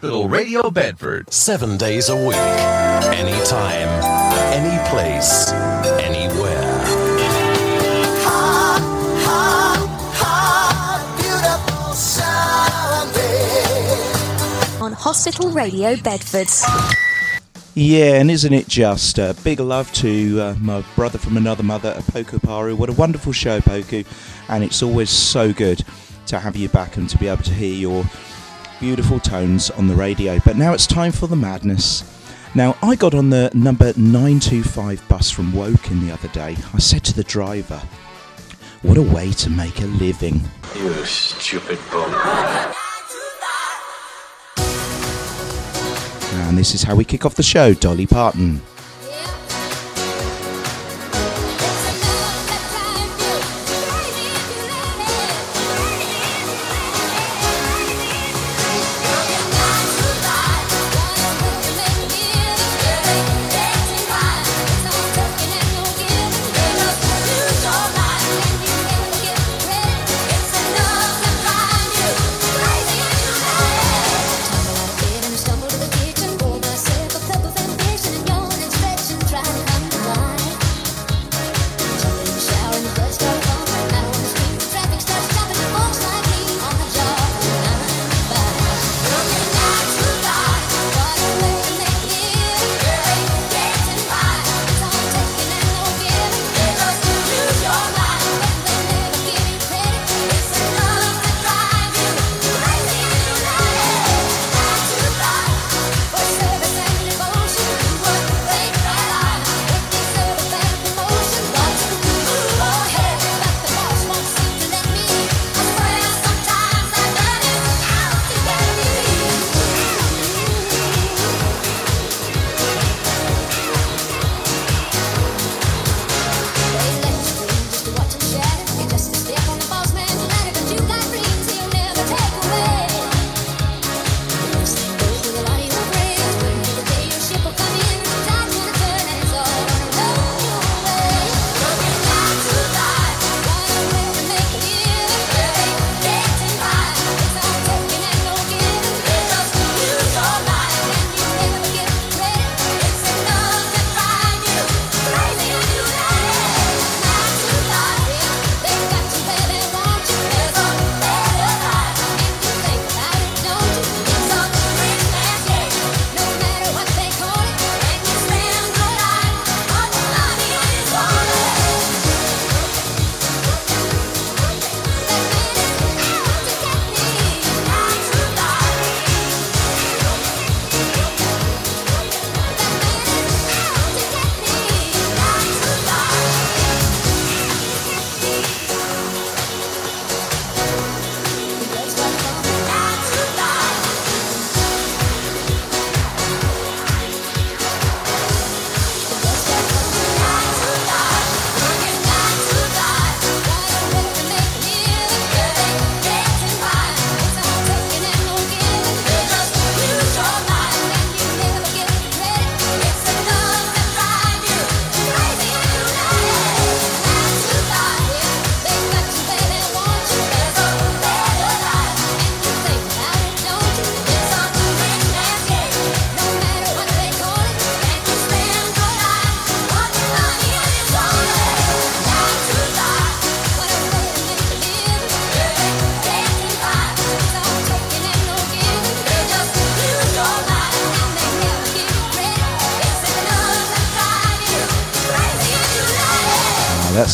Hospital Radio Bedford. Seven days a week. Anytime. Any place. Anywhere. on Hospital Radio Bedford. Yeah, and isn't it just? Uh, big love to uh, my brother from another mother, Poku Paru. What a wonderful show, Poku. And it's always so good to have you back and to be able to hear your beautiful tones on the radio. But now it's time for the madness. Now, I got on the number 925 bus from Woking the other day. I said to the driver, What a way to make a living. You stupid bum. And this is how we kick off the show Dolly Parton.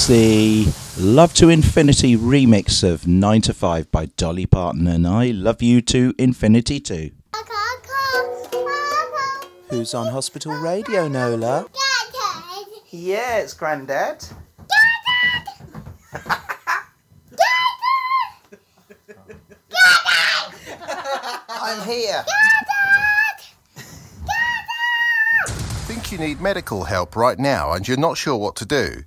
That's the Love to Infinity remix of 9 to 5 by Dolly Parton, and I love you to infinity too. Who's on hospital radio, Nola? Yeah, it's Grandad. I'm here. Grandad! Think you need medical help right now and you're not sure what to do?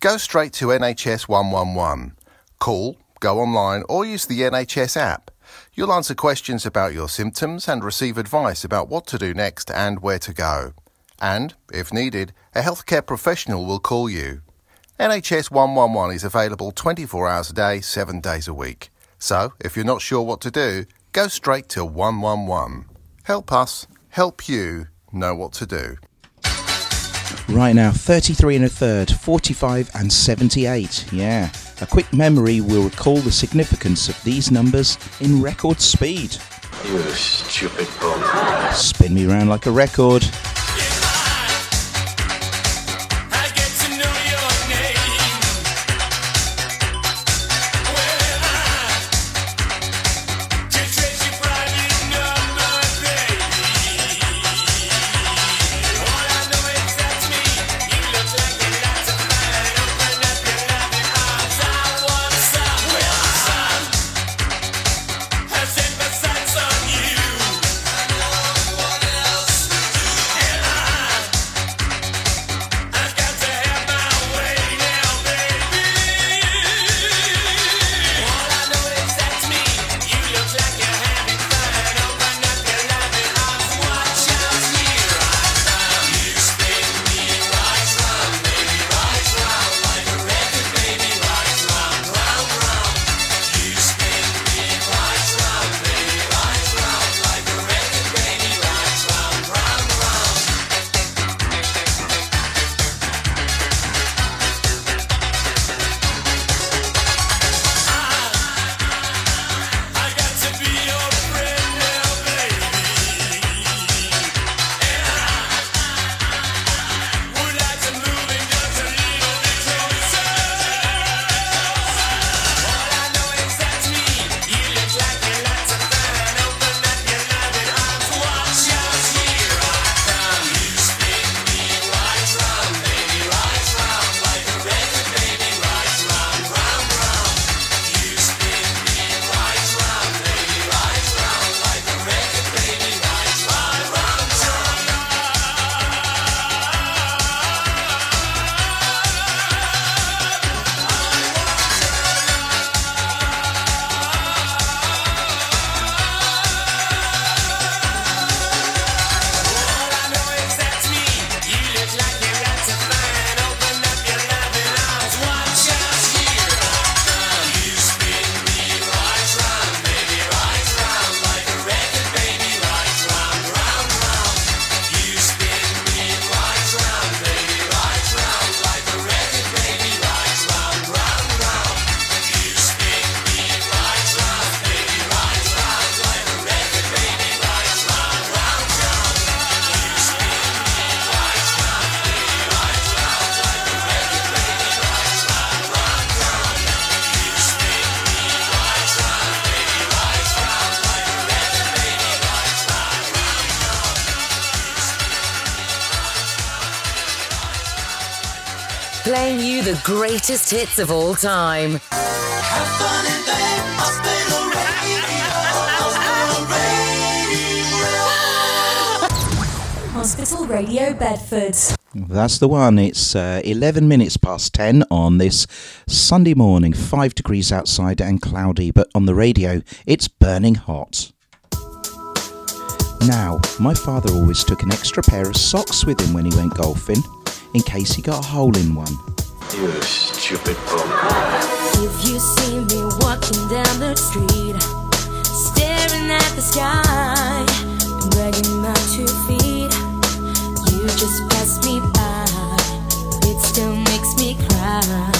Go straight to NHS 111. Call, go online, or use the NHS app. You'll answer questions about your symptoms and receive advice about what to do next and where to go. And, if needed, a healthcare professional will call you. NHS 111 is available 24 hours a day, 7 days a week. So, if you're not sure what to do, go straight to 111. Help us help you know what to do. Right now, 33 and a third, 45 and 78. Yeah. A quick memory will recall the significance of these numbers in record speed. You stupid bum. Spin me round like a record. Greatest hits of all time. Hospital Radio Bedford. That's the one. It's uh, 11 minutes past 10 on this Sunday morning, 5 degrees outside and cloudy, but on the radio, it's burning hot. Now, my father always took an extra pair of socks with him when he went golfing, in case he got a hole in one. You stupid bum. If you see me walking down the street, staring at the sky, dragging my two feet, you just pass me by. It still makes me cry,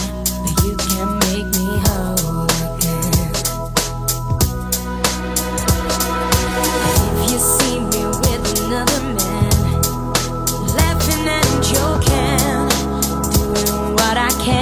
I can.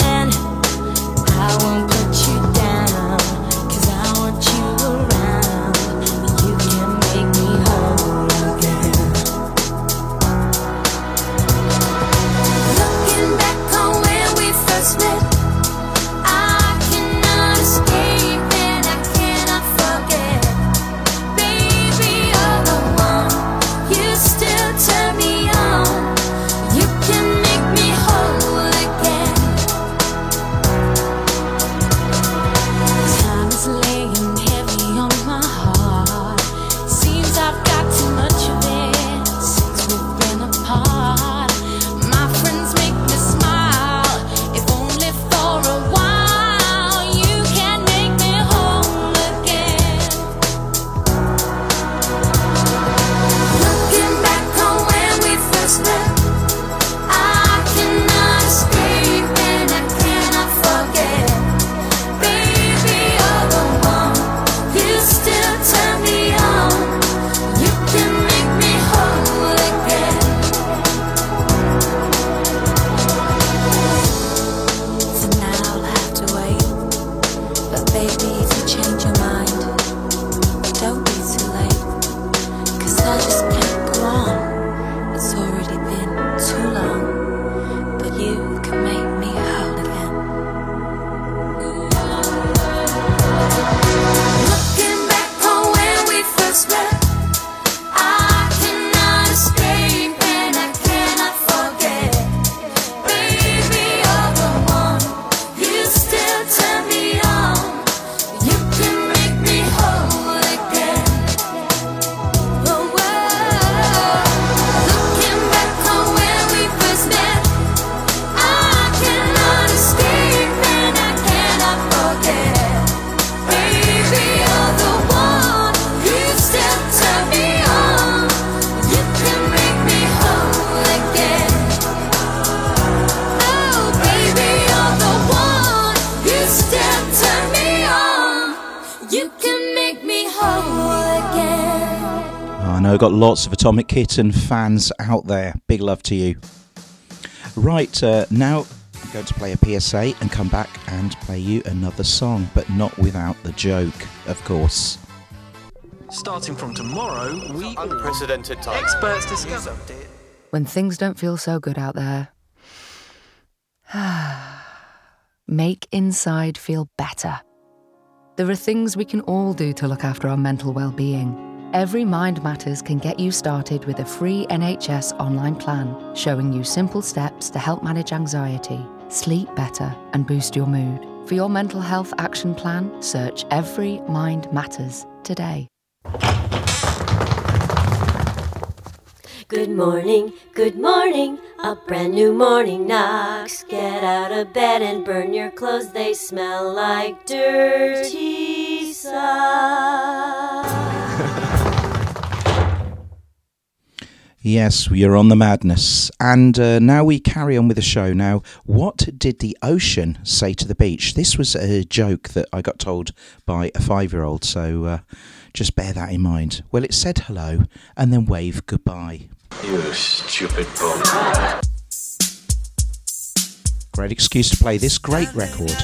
Lots of Atomic Kitten fans out there. Big love to you. Right, uh, now I'm going to play a PSA and come back and play you another song, but not without the joke, of course. Starting from tomorrow, we Unprecedented time. experts discover. when things don't feel so good out there. Make inside feel better. There are things we can all do to look after our mental well-being. Every Mind Matters can get you started with a free NHS online plan showing you simple steps to help manage anxiety, sleep better, and boost your mood. For your mental health action plan, search Every Mind Matters today. Good morning, good morning. A brand new morning knocks. Get out of bed and burn your clothes. They smell like dirty socks. Yes, we are on the madness. And uh, now we carry on with the show. Now, what did the ocean say to the beach? This was a joke that I got told by a five year old, so uh, just bear that in mind. Well, it said hello and then waved goodbye. You stupid bum. Great excuse to play this great record.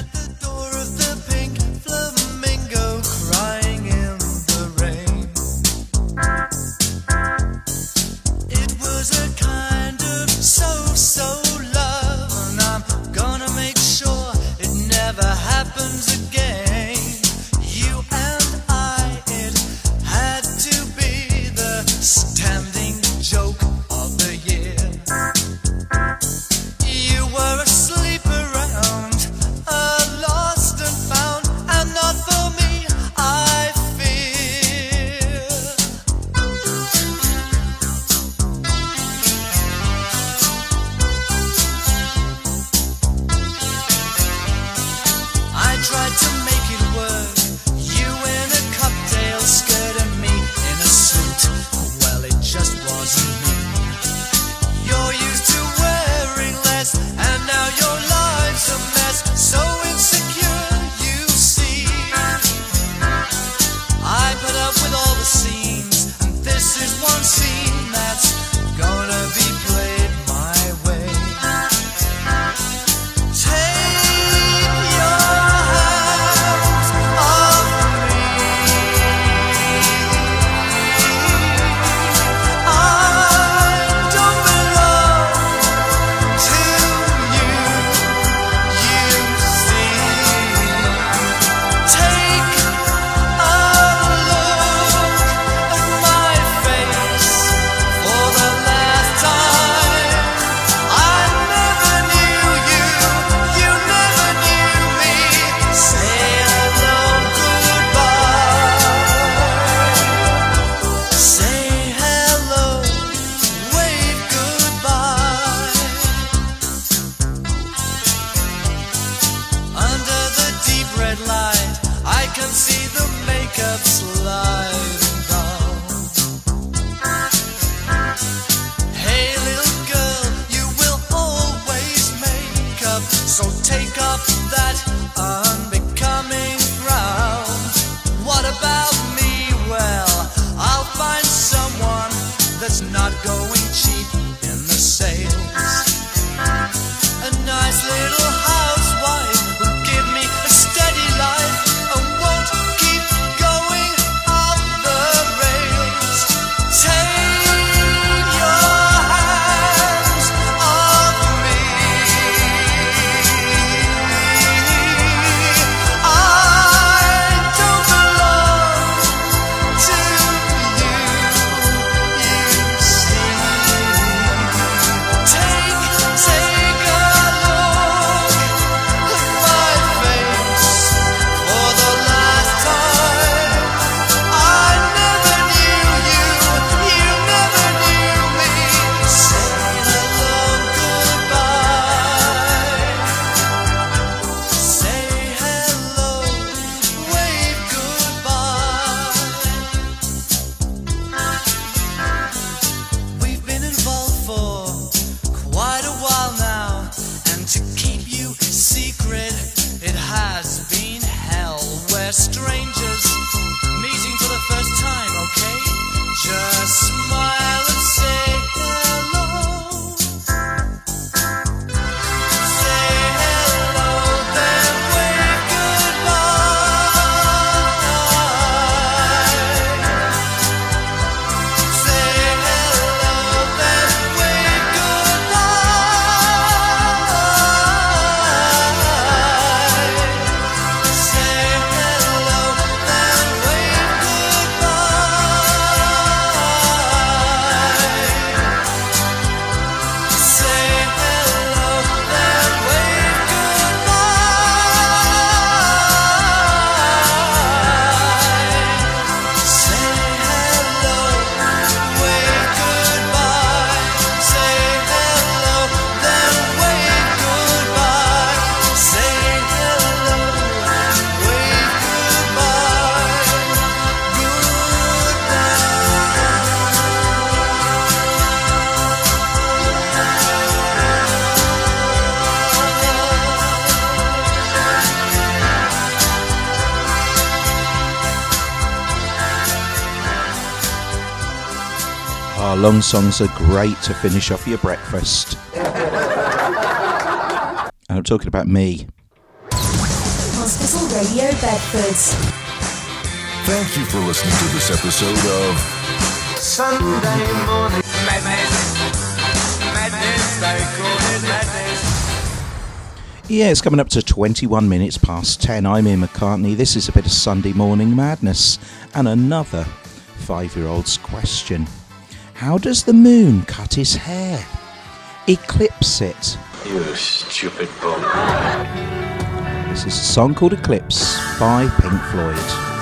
Long songs are great to finish off your breakfast. And I'm talking about me. Hospital Radio Bedford. Thank you for listening to this episode of Sunday morning madness. Madness, they call it madness. Yeah, it's coming up to 21 minutes past 10. I'm Ian McCartney. This is a bit of Sunday morning madness. And another five year old's question How does the moon cut his hair? Eclipse it. You stupid bum. This is a song called Eclipse by Pink Floyd.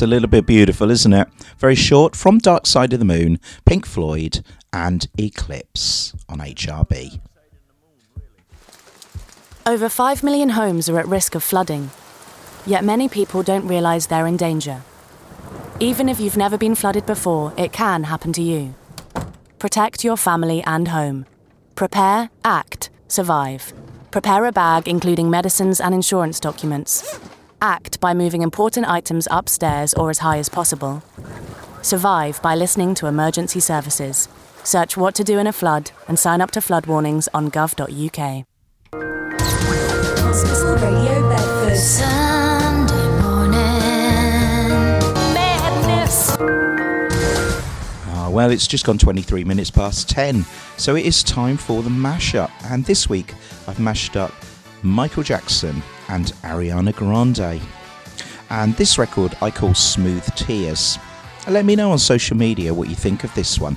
That's a little bit beautiful, isn't it? Very short from Dark Side of the Moon, Pink Floyd, and Eclipse on HRB. Over 5 million homes are at risk of flooding, yet many people don't realise they're in danger. Even if you've never been flooded before, it can happen to you. Protect your family and home. Prepare, act, survive. Prepare a bag including medicines and insurance documents. Act by moving important items upstairs or as high as possible. Survive by listening to emergency services. Search what to do in a flood and sign up to flood warnings on gov.uk. Hospital Radio Bedford. Sunday morning madness. Ah, well, it's just gone 23 minutes past 10, so it is time for the mashup. And this week, I've mashed up Michael Jackson and Ariana Grande. And this record I call Smooth Tears. Let me know on social media what you think of this one.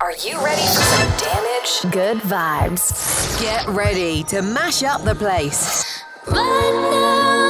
Are you ready for some damage? Good vibes. Get ready to mash up the place. Right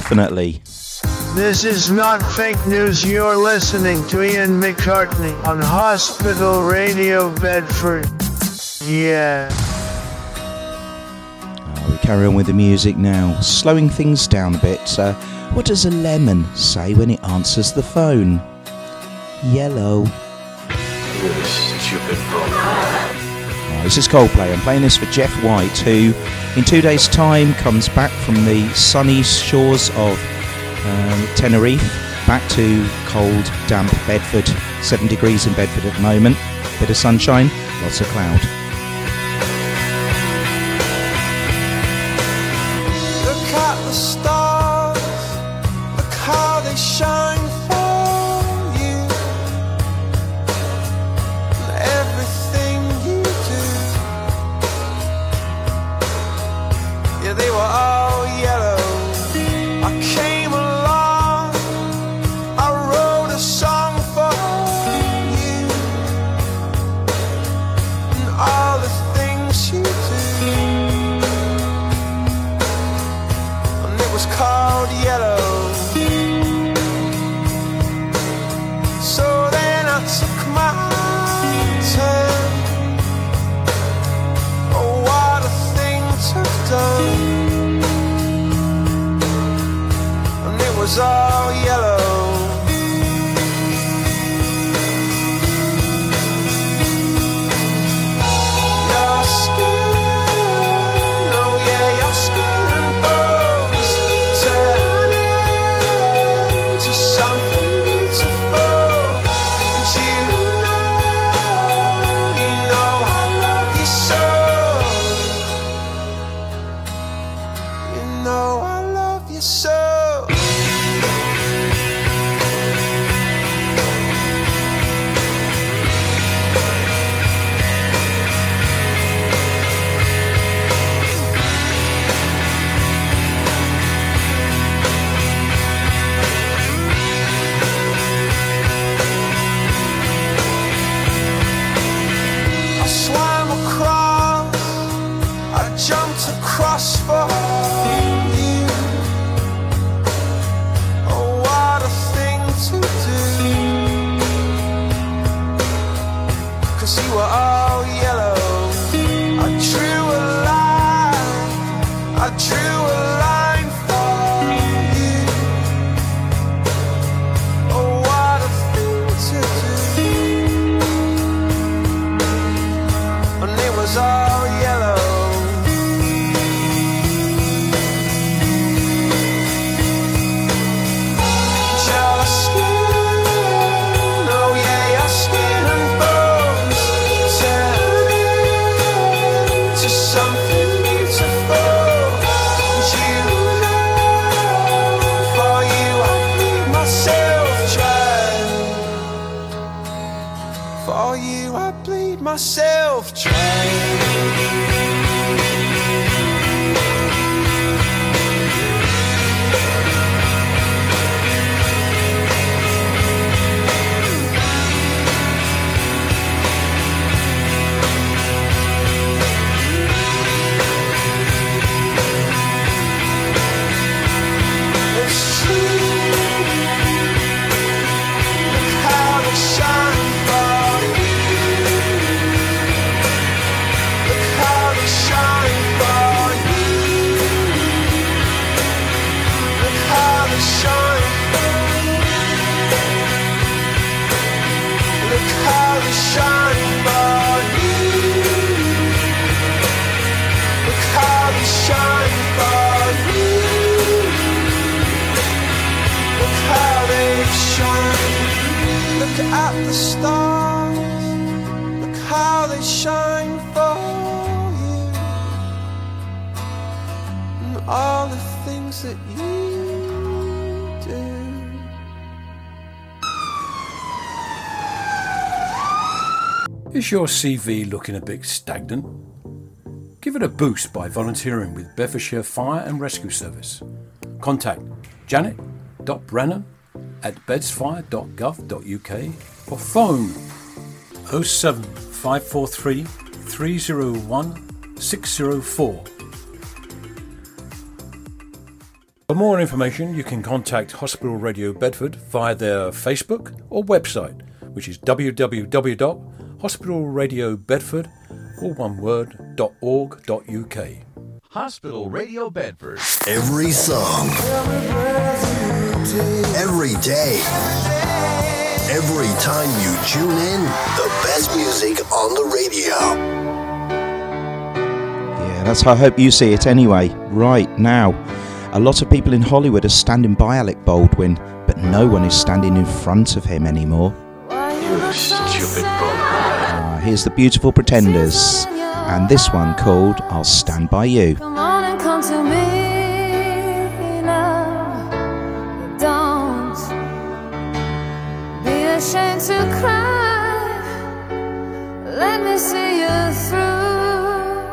definitely. This is not fake news. You're listening to Ian McCartney on Hospital Radio Bedford. Yeah. Uh, we carry on with the music now, slowing things down a bit. Uh, what does a lemon say when it answers the phone? Yellow. You stupid bum. Uh, this is Coldplay. I'm playing this for Jeff White, who in two days' time comes back from the sunny shores of um, Tenerife back to cold, damp Bedford. Seven degrees in Bedford at the moment. Bit of sunshine, lots of cloud. Is your CV looking a bit stagnant? Give it a boost by volunteering with Bedfordshire Fire and Rescue Service. Contact janet.brennan at bedsfire.gov.uk or phone 07543 301 604. For more information, you can contact Hospital Radio Bedford via their Facebook or website, which is www.hospitalradiobedford, all one word, .org.uk. Hospital Radio Bedford. Every song. Every day. Every time you tune in, the best music on the radio. Yeah, that's how I hope you see it anyway. Right now, a lot of people in Hollywood are standing by Alec Baldwin, but no one is standing in front of him anymore. You stupid bum. Here's the beautiful Pretenders, and this one called I'll Stand By You. Come on and come to me now. Don't be ashamed to cry. Let me see you through.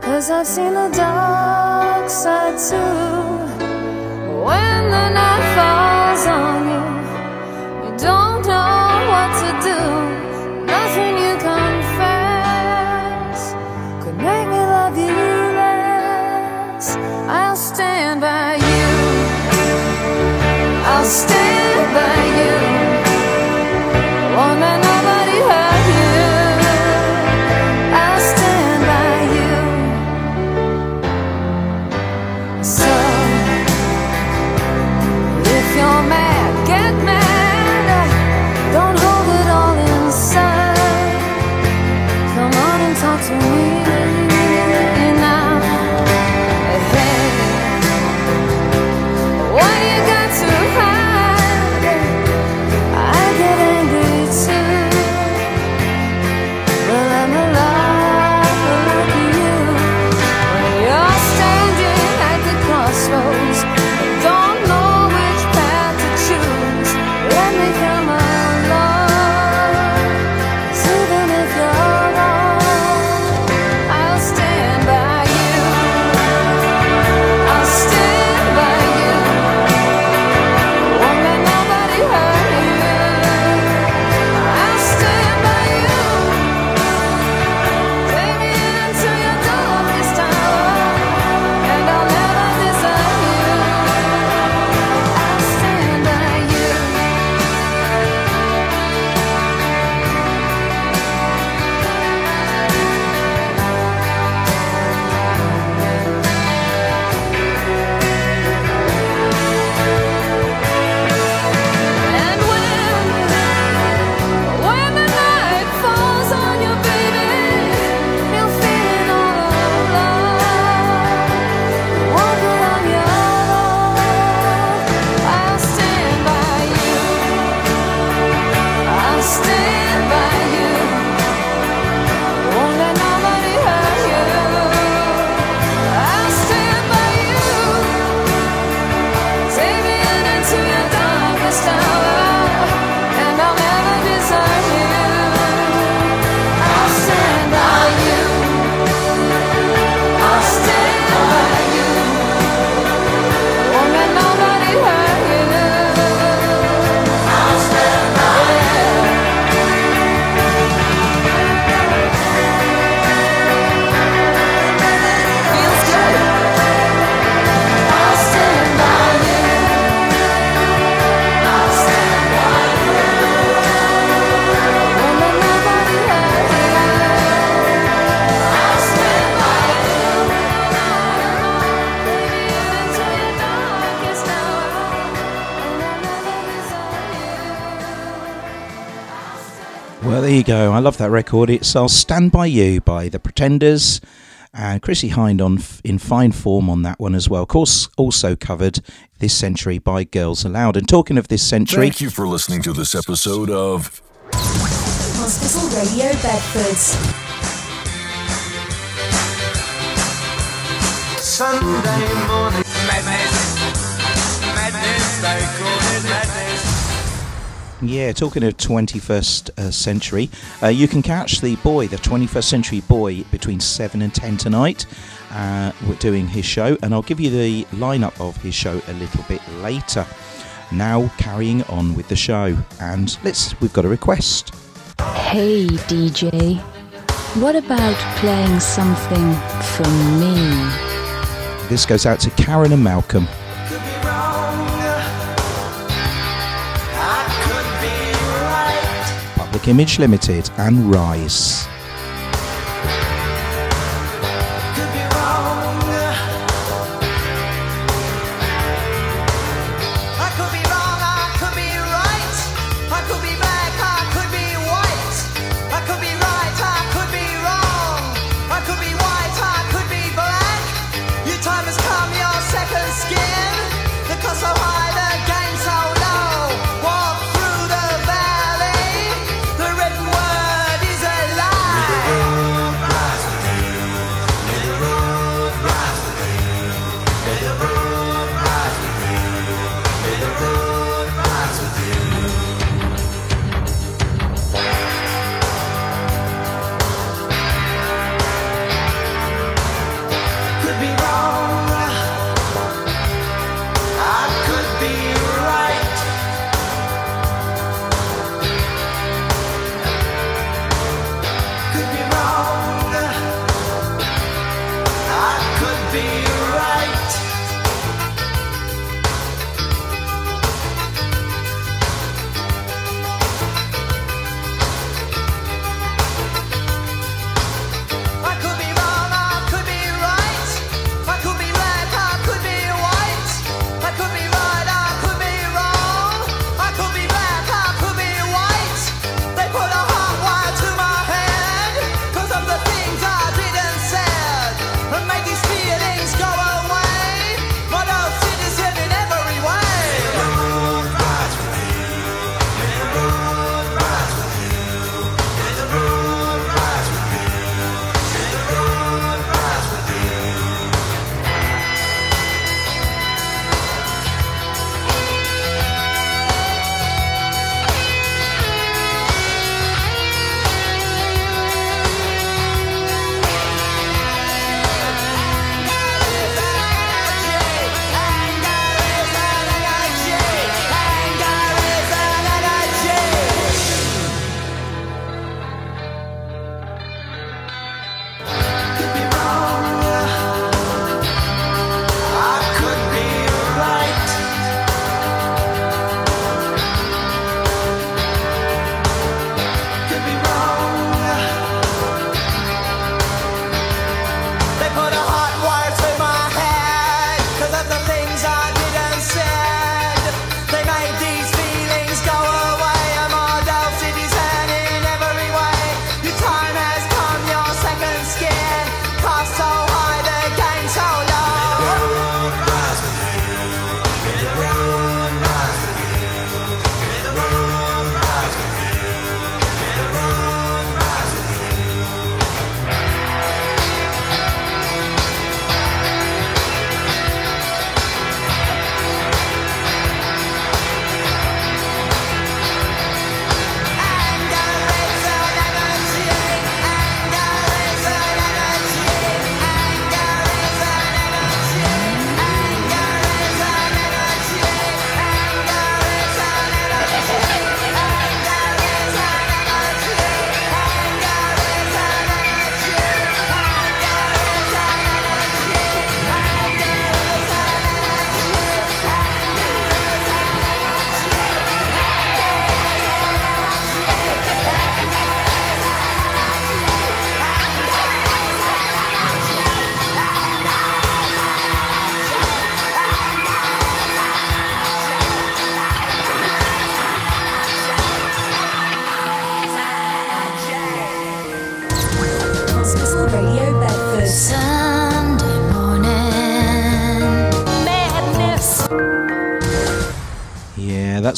Cause I've seen the dark side too. When the night falls on you, you don't know I'll go. I love that record. It's I'll Stand By You by The Pretenders. And Chrissie Hynde on in fine form on that one as well. Of course, also covered this century by Girls Aloud. And talking of this century, Thank you for listening to this episode of Hospital Radio Bedford. Sunday morning madness, madness, they call it madness. Yeah, talking of 21st uh, century, uh, you can catch the boy, the 21st century boy, between 7 and 10 tonight. Uh, we're doing his show, and I'll give you the lineup of his show a little bit later. Now, carrying on with the show, and let's we've got a request. Hey DJ, what about playing something from me? This goes out to Karen and Malcolm. Image Limited and Rise.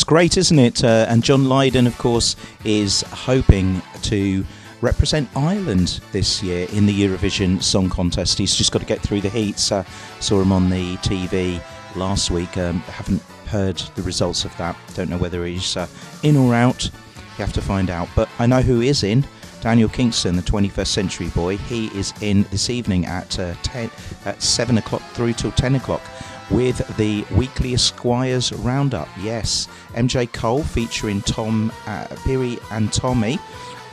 Great, isn't it? Uh, and John Lydon, of course, is hoping to represent Ireland this year in the Eurovision Song Contest. He's just got to get through the heats. Uh, saw him on the TV last week. Um, haven't heard the results of that. Don't know whether he's uh, in or out. You have to find out. But I know who is in. Daniel Kingston, the 21st Century Boy. He is in this evening at uh, 10, at 7 o'clock through till 10 o'clock with the weekly Esquires Roundup. Yes, MJ Cole featuring Tom, uh, Piri and Tommy.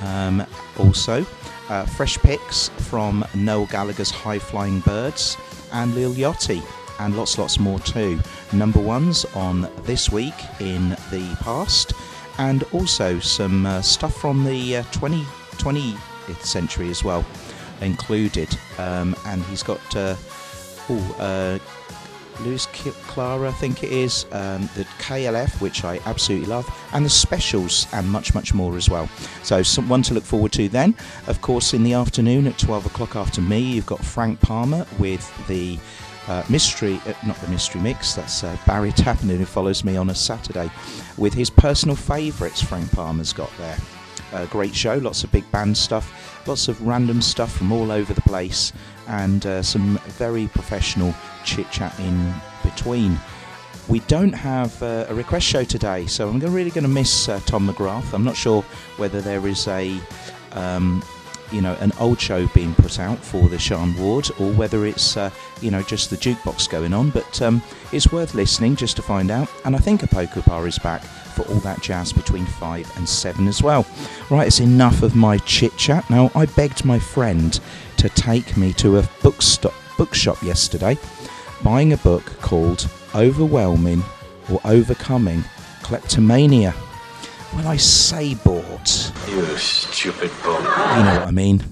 Um, also, uh, fresh picks from Noel Gallagher's High Flying Birds and Lil Yachty, and lots, lots more too. Number ones on this week in the past, and also some uh, stuff from the uh, 20, 20th century as well included. Um, and he's got uh, oh, uh, Lewis Clara, I think it is, um, the KLF, which I absolutely love, and the specials, and much, much more as well. So, some, one to look forward to then. Of course, in the afternoon at 12 o'clock after me, you've got Frank Palmer with the uh, mystery, uh, not the mystery mix, that's uh, Barry Tappan who follows me on a Saturday with his personal favourites Frank Palmer's got there. Great show, lots of big band stuff, lots of random stuff from all over the place, and uh, some very professional chit chat in between. We don't have uh, a request show today, so I'm really going to miss uh, Tom McGrath. I'm not sure whether there is a um, you know an old show being put out for the Sean Ward, or whether it's uh, you know just the jukebox going on. But um, it's worth listening just to find out. And I think a Poker Bar is back for all that jazz between five and seven as well. Right, it's enough of my chit chat. Now I begged my friend to take me to a bookstop bookshop yesterday, buying a book called Overwhelming or Overcoming Kleptomania. Well, I say bought. You stupid bum. You know what I mean. Look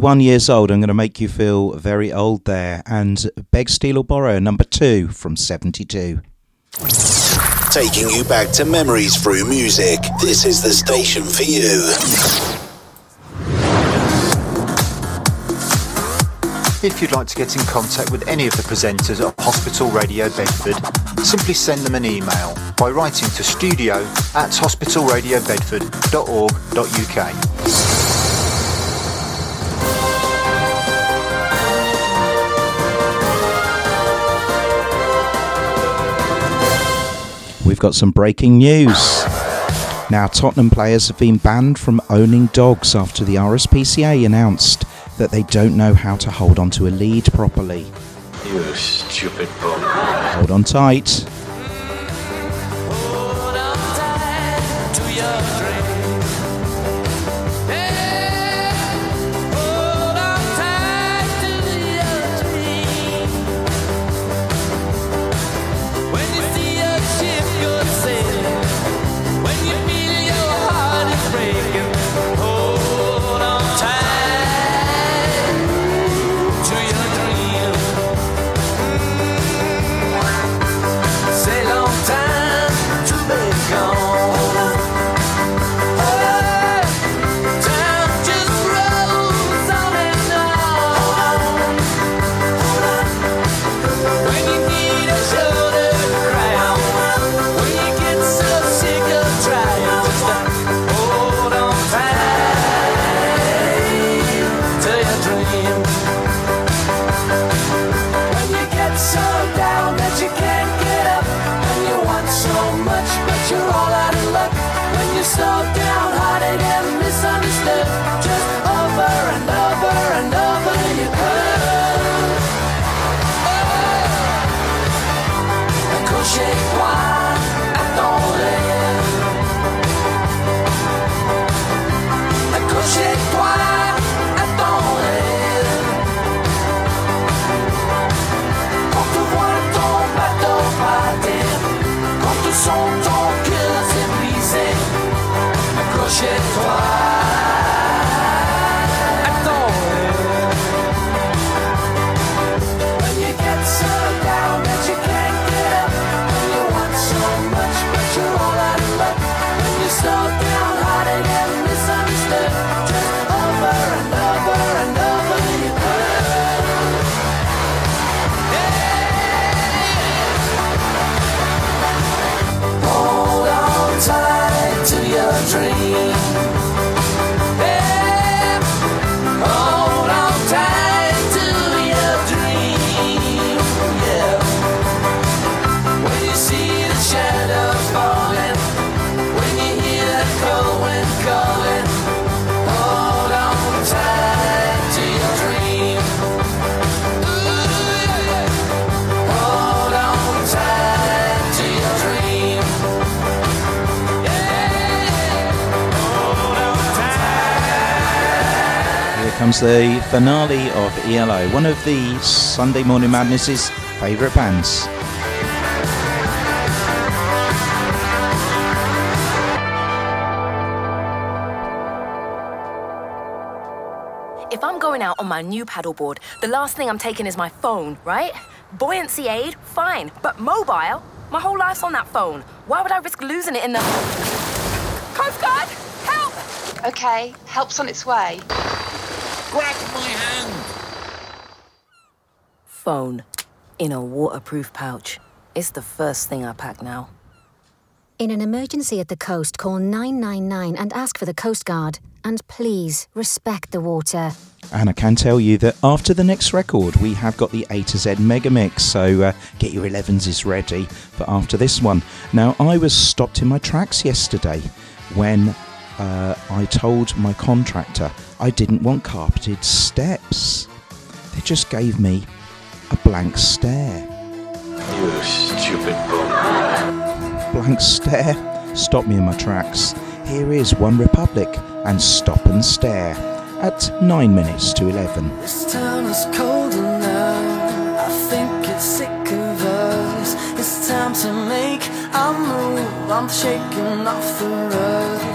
One years old. I'm going to make you feel very old there. And Beg, Steal or Borrow, number two from 72. Taking you back to memories through music. This is the station for you. If you'd like to get in contact with any of the presenters at Hospital Radio Bedford, simply send them an email by writing to studio at hospitalradiobedford.org.uk. We've got some breaking news. Now, Tottenham players have been banned from owning dogs after the RSPCA announced that they don't know how to hold onto a lead properly. You stupid bum. Hold on tight. Here the finale of ELO, one of the Sunday Morning Madness's favourite bands. If I'm going out on my new paddleboard, the last thing I'm taking is my phone, right? Buoyancy aid, fine. But mobile? My whole life's on that phone. Why would I risk losing it in the. Coast Guard! Help! Okay, help's on its way. Grab my hand! Phone. In a waterproof pouch. It's the first thing I pack now. In an emergency at the coast, call 999 and ask for the Coast Guard. And please respect the water. And I can tell you that after the next record, we have got the A to Z mega mix. So uh, get your 11s ready for after this one. Now, I was stopped in my tracks yesterday when uh, I told my contractor I didn't want carpeted steps. They just gave me a blank stare. You stupid bum. Blank stare stopped me in my tracks. Here is One Republic and Stop and Stare at 9 minutes to 11. This town is colder now. I think it's sick of us. It's time to make a move. I'm shaking off the rust.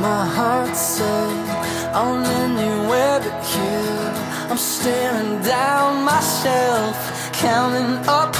My heart set on anywhere but here. I'm staring down myself, counting up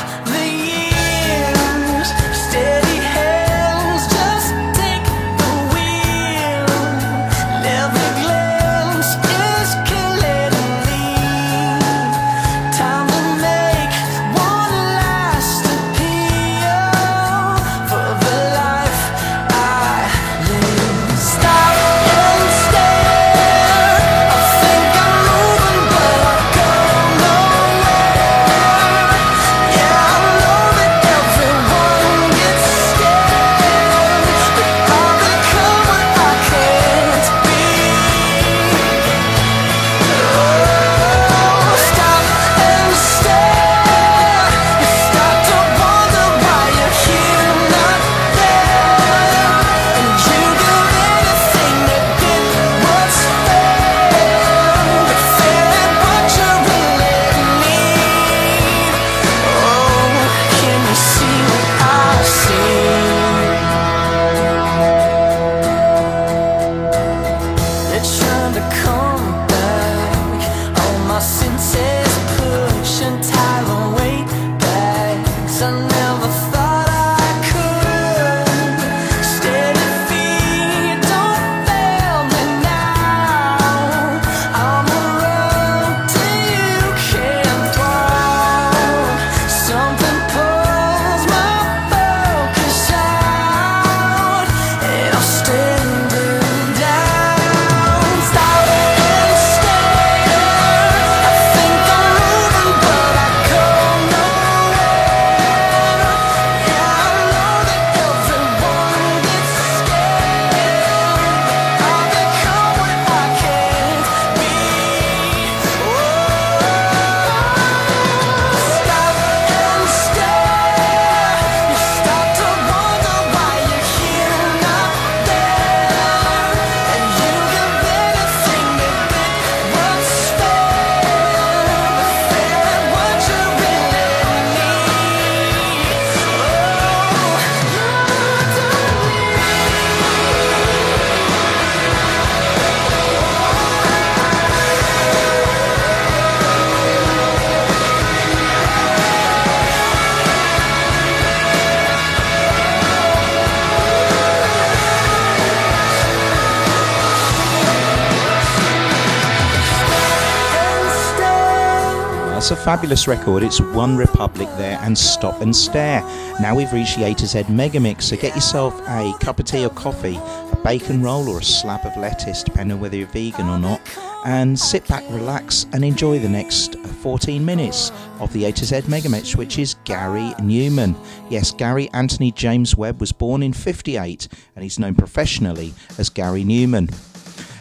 It's a fabulous record. It's One Republic there and Stop and Stare. Now we've reached the A to Z Megamix, so get yourself a cup of tea or coffee, a bacon roll or a slab of lettuce, depending on whether you're vegan or not, and sit back, relax, and enjoy the next 14 minutes of the A to Z Megamix, which is Gary Numan. Yes, Gary Anthony James Webb was born in 58 and he's known professionally as Gary Numan.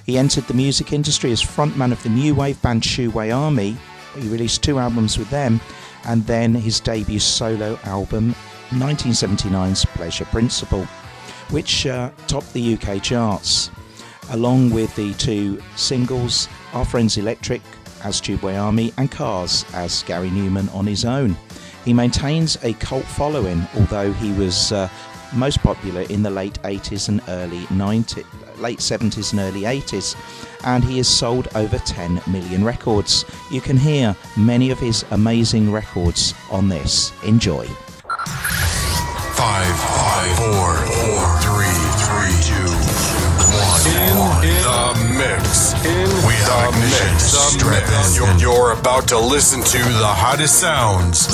He entered the music industry as frontman of the new wave band Tubeway Army. He released two albums with them, and then his debut solo album, 1979's Pleasure Principle, which uh, topped the UK charts, along with the two singles Our Friends Electric as Tubeway Army and Cars as Gary Numan on his own. He maintains a cult following, although he was uh, most popular in the late 80s and early 90s, late 70s and early 80s, and he has sold over 10 million records. You can hear many of his amazing records on this. Enjoy. Five, five, four, four, three, three, two, one. In, the mix. In we have ignition. mix, the Strap mix. in. You're, you're about to listen to the hottest sounds.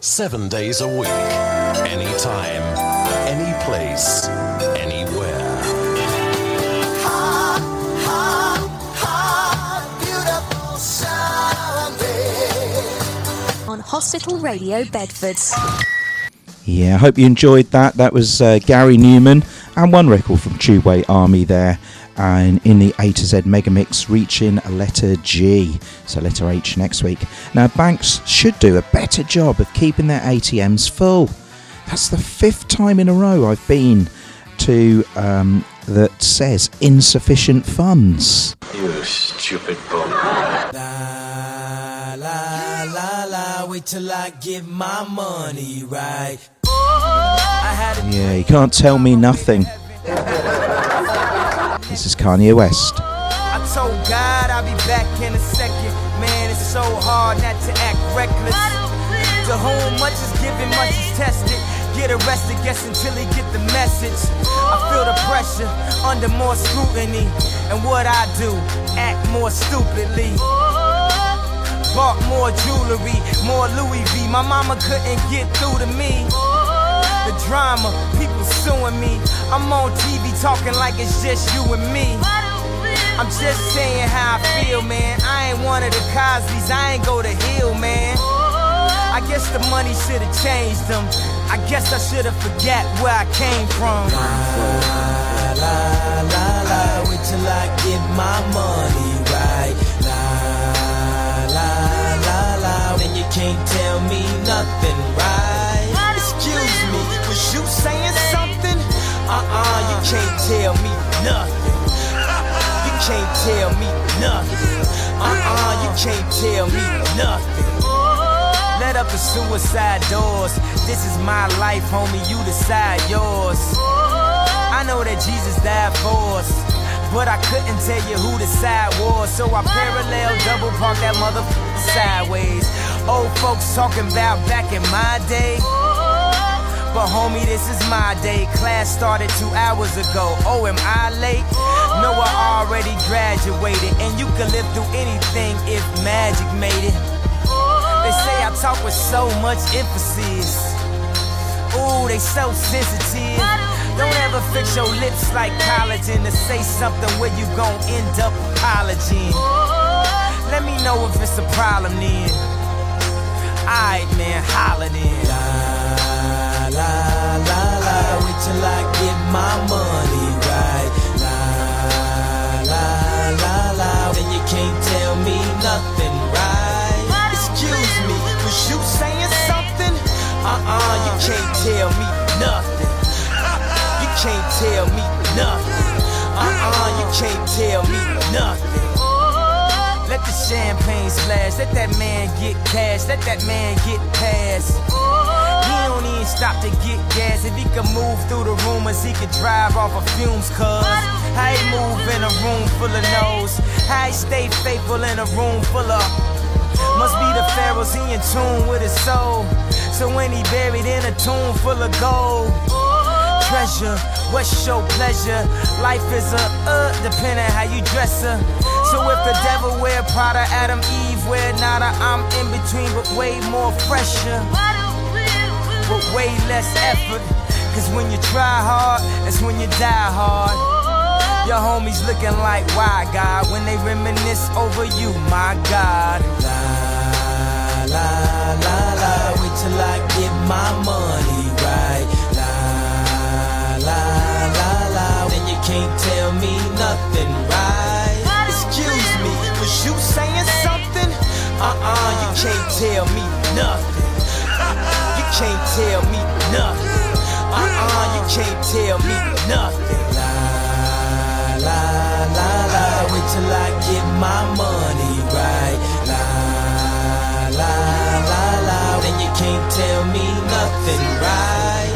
Seven days a week. Anytime. Any place. Anywhere. On Hospital Radio Bedford. Yeah, I hope you enjoyed that. That was uh, Gary Numan and one record from Tubeway Army there. And in the A to Z mega mix, reaching a letter G, so letter H next week. Now, banks should do a better job of keeping their ATMs full. That's the fifth time in a row I've been to um, that says insufficient funds. You stupid bum. La la la, wait till I get my money right. I had a Yeah, you can't tell me nothing. This is Kanye West. I told God I'll be back in a second. Man, it's so hard not to act reckless. To whom much is given, much is tested. Get arrested, guess until he get the message. I feel the pressure under more scrutiny. And what I do, act more stupidly. Bought more jewelry, more Louis V. My mama couldn't get through to me. The drama, people suing me. I'm on TV talking like it's just you and me. I'm just saying how I feel, man. I ain't one of the Cosby's, I ain't go to Hillman. I guess the money should have changed them. I guess I should have forget where I came from. La la la la, wait till I get my money right. La la la la, then you can't tell me nothing, right? You saying something? Uh-uh, you can't tell me nothing. You can't tell me nothing. Uh-uh, you can't tell me nothing. Let up the suicide doors. This is my life, homie. You decide yours. I know that Jesus died for us. But I couldn't tell you who the side was. So I parallel double park that motherfucker sideways. Old folks talking about back in my day. But homie, this is my day. Class started two hours ago. Oh, am I late? No, I already graduated. And you can live through anything if magic made it. They say I talk with so much emphasis. Ooh, they so sensitive. Don't ever fix your lips like collagen to say something where you gon' end up apologizing. Let me know if it's a problem then. Alright, man, holla then. La la la wait till I get my money right. La la la la, then you can't tell me nothing, right? Excuse me, was you saying something? Uh-uh, you can't tell me nothing. You can't tell me nothing. Uh-uh, you can't tell me nothing. Let the champagne splash, let that man get cash, let that man get past. He don't ain't stopped to get gas. If he could move through the rumors, he could drive off of fumes, cuz. How he move in a room full of no's? How he stay faithful in a room full of. Must be the pharaohs, he in tune with his soul. So when he buried in a tomb full of gold. Treasure, what's your pleasure? Life is a uh, depending how you dress her. So if the devil wear Prada, Adam, Eve wear nada, I'm in between, but way more pressure. But way less effort. Cause when you try hard, that's when you die hard. Your homies looking like why God when they reminisce over you, my God. La la la la, wait till I get my money right. La la la la, then you can't tell me nothing, right? Excuse me, was you saying something? Uh-uh, you can't tell me nothing. can't tell me nothing. Uh-uh, you can't tell me nothing. La la la la, wait till I get my money right. La la la la, then you can't tell me nothing, right?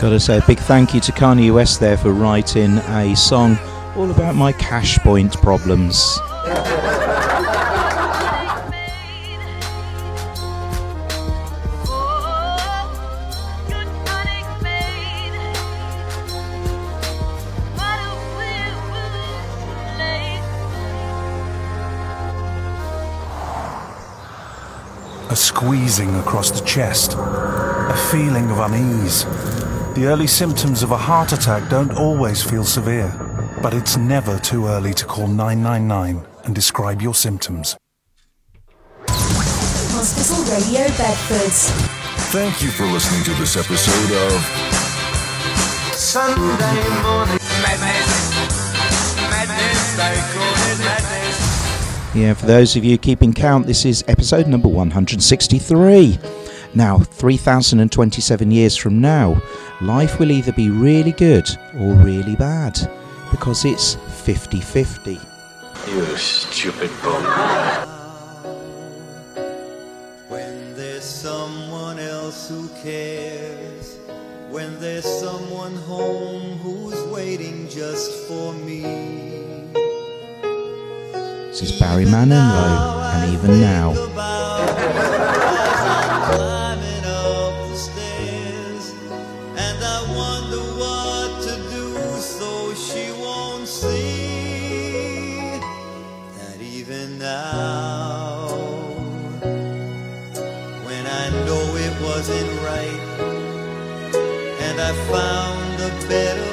Gotta say a big thank you to Kanye West there for writing a song all about my cash point problems. Squeezing across the chest, a feeling of unease. The early symptoms of a heart attack don't always feel severe, but it's never too early to call 999 and describe your symptoms. Hospital Radio Bedford. Thank you for listening to this episode of Sunday morning madness, madness, they call madness. Yeah, for those of you keeping count, this is episode number 163. Now, 3027 years from now, life will either be really good or really bad because it's 50 50. You stupid bum. This is Barry Manilow, and even now. Climbing up the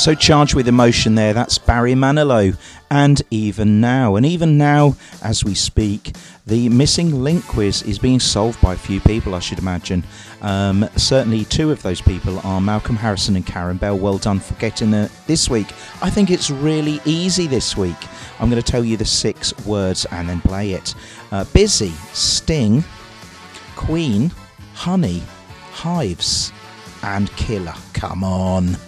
So charged with emotion there, that's Barry Manilow. And even now, and even now as we speak, the missing link quiz is being solved by a few people, I should imagine. Um, certainly, two of those people are Malcolm Harrison and Karen Bell. Well done for getting it this week. I think it's really easy this week. I'm going to tell you the six words and then play it. Uh, busy, sting, queen, honey, hives, and killer. Come on.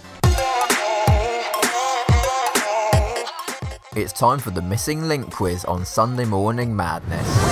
It's time for the missing link quiz on Sunday Morning Madness.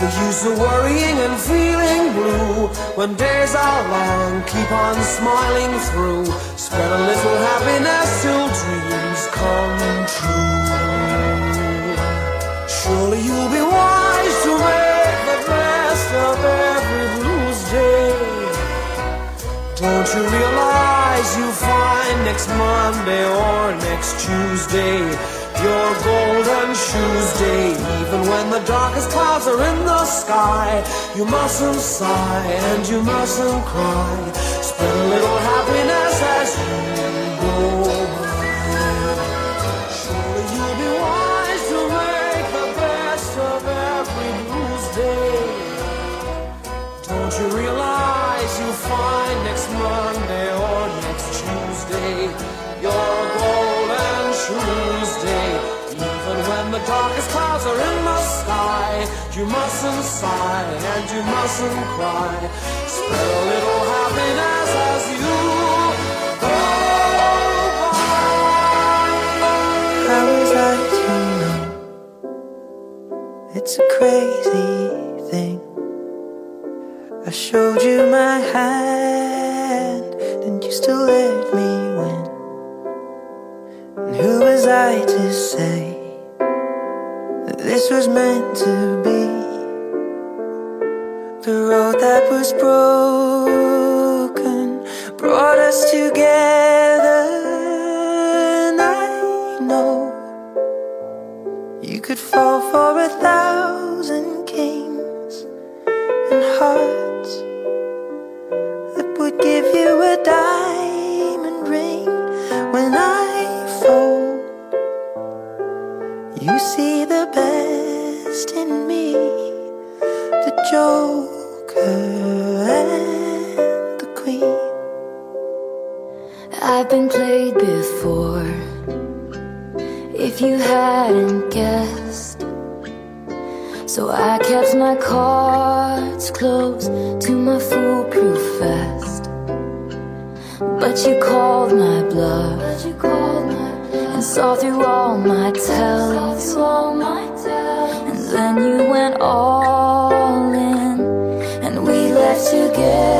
The use of worrying and feeling blue when days are long? Keep on smiling through. Spread a little happiness till dreams come true. Surely you'll be wise to make the best of every blues day. Don't you realize you find next Monday or next Tuesday your golden shoes day? Even when the darkest clouds are in the sky, you mustn't sigh and you mustn't cry. Spread a little happiness as you are in the sky, you mustn't sigh and you mustn't cry. Spread a little happiness as you go How was I to know? It's a crazy left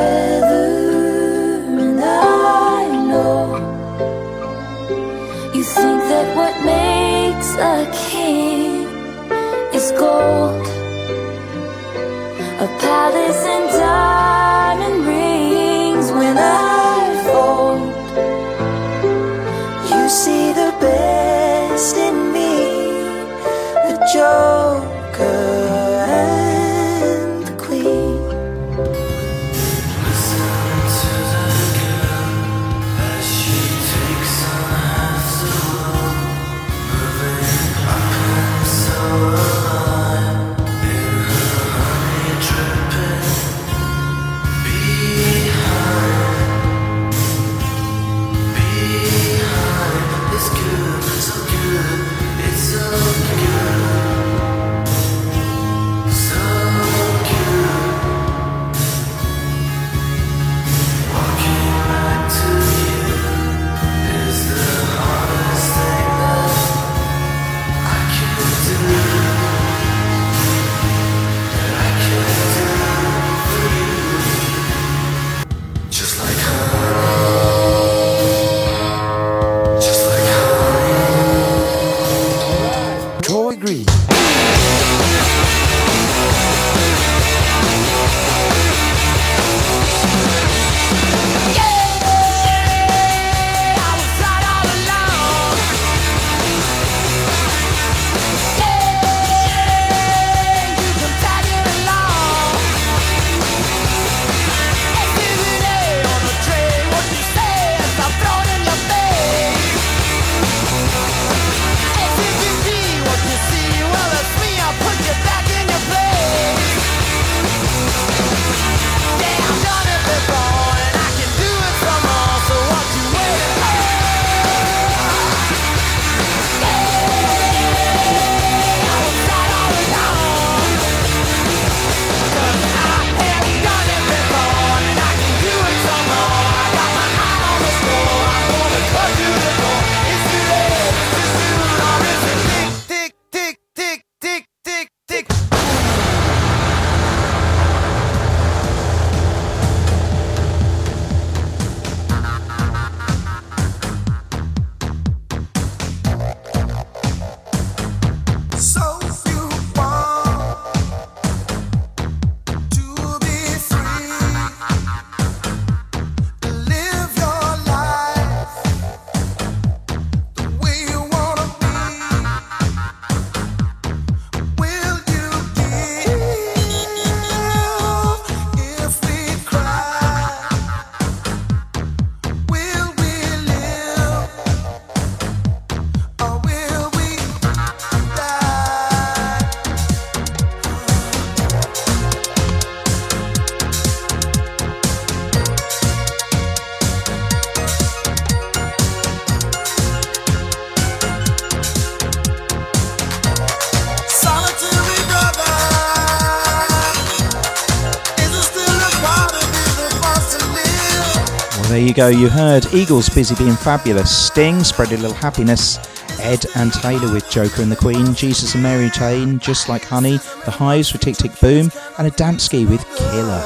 you go. You heard Eagles busy being fabulous. Sting spread a little happiness. Ed and Taylor with Joker and the Queen. Jesus and Mary Chain, just like Honey. The Hives with Tick Tick Boom. And Adamski with Killer.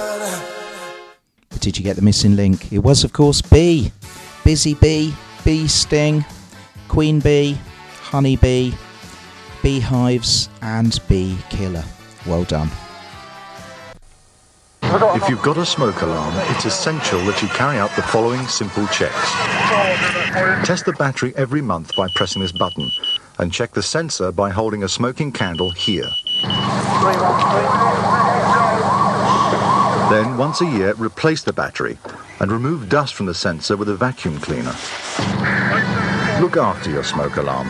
But did you get the missing link? It was, of course, B. Busy Bee, Bee Sting, Queen Bee, Honey Bee, Beehives, and Bee Killer. Well done. If you've got a smoke alarm, it's essential that you carry out the following simple checks. Test the battery every month by pressing this button, and check the sensor by holding a smoking candle here. Then, once a year, replace the battery and remove dust from the sensor with a vacuum cleaner. Look after your smoke alarm.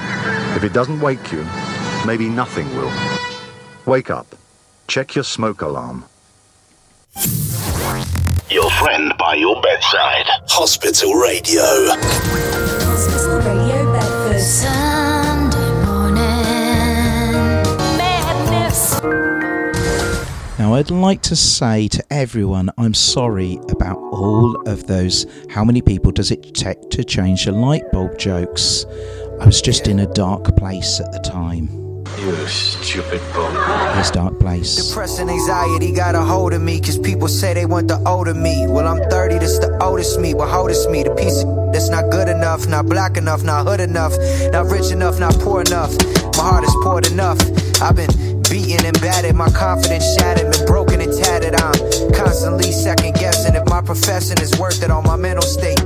If it doesn't wake you, maybe nothing will. Wake up. Check your smoke alarm. Your friend by your bedside. Hospital Radio. Hospital Radio Bedford. Sunday morning madness. Now, I'd like to say to everyone, I'm sorry about all of those. How many people does it take to change a light bulb jokes? I was just in a dark place at the time. You stupid bum. This dark place. Depression, anxiety got a hold of me. Cause people say they want the older me. Well, I'm 30, that's the oldest me. What oldest me? The piece of that's not good enough, not black enough, not hood enough, not rich enough, not poor enough. My heart is poured enough. I've been beaten and battered, my confidence shattered, been broken and tattered. I'm constantly second guessing if my profession is worth it on my mental state.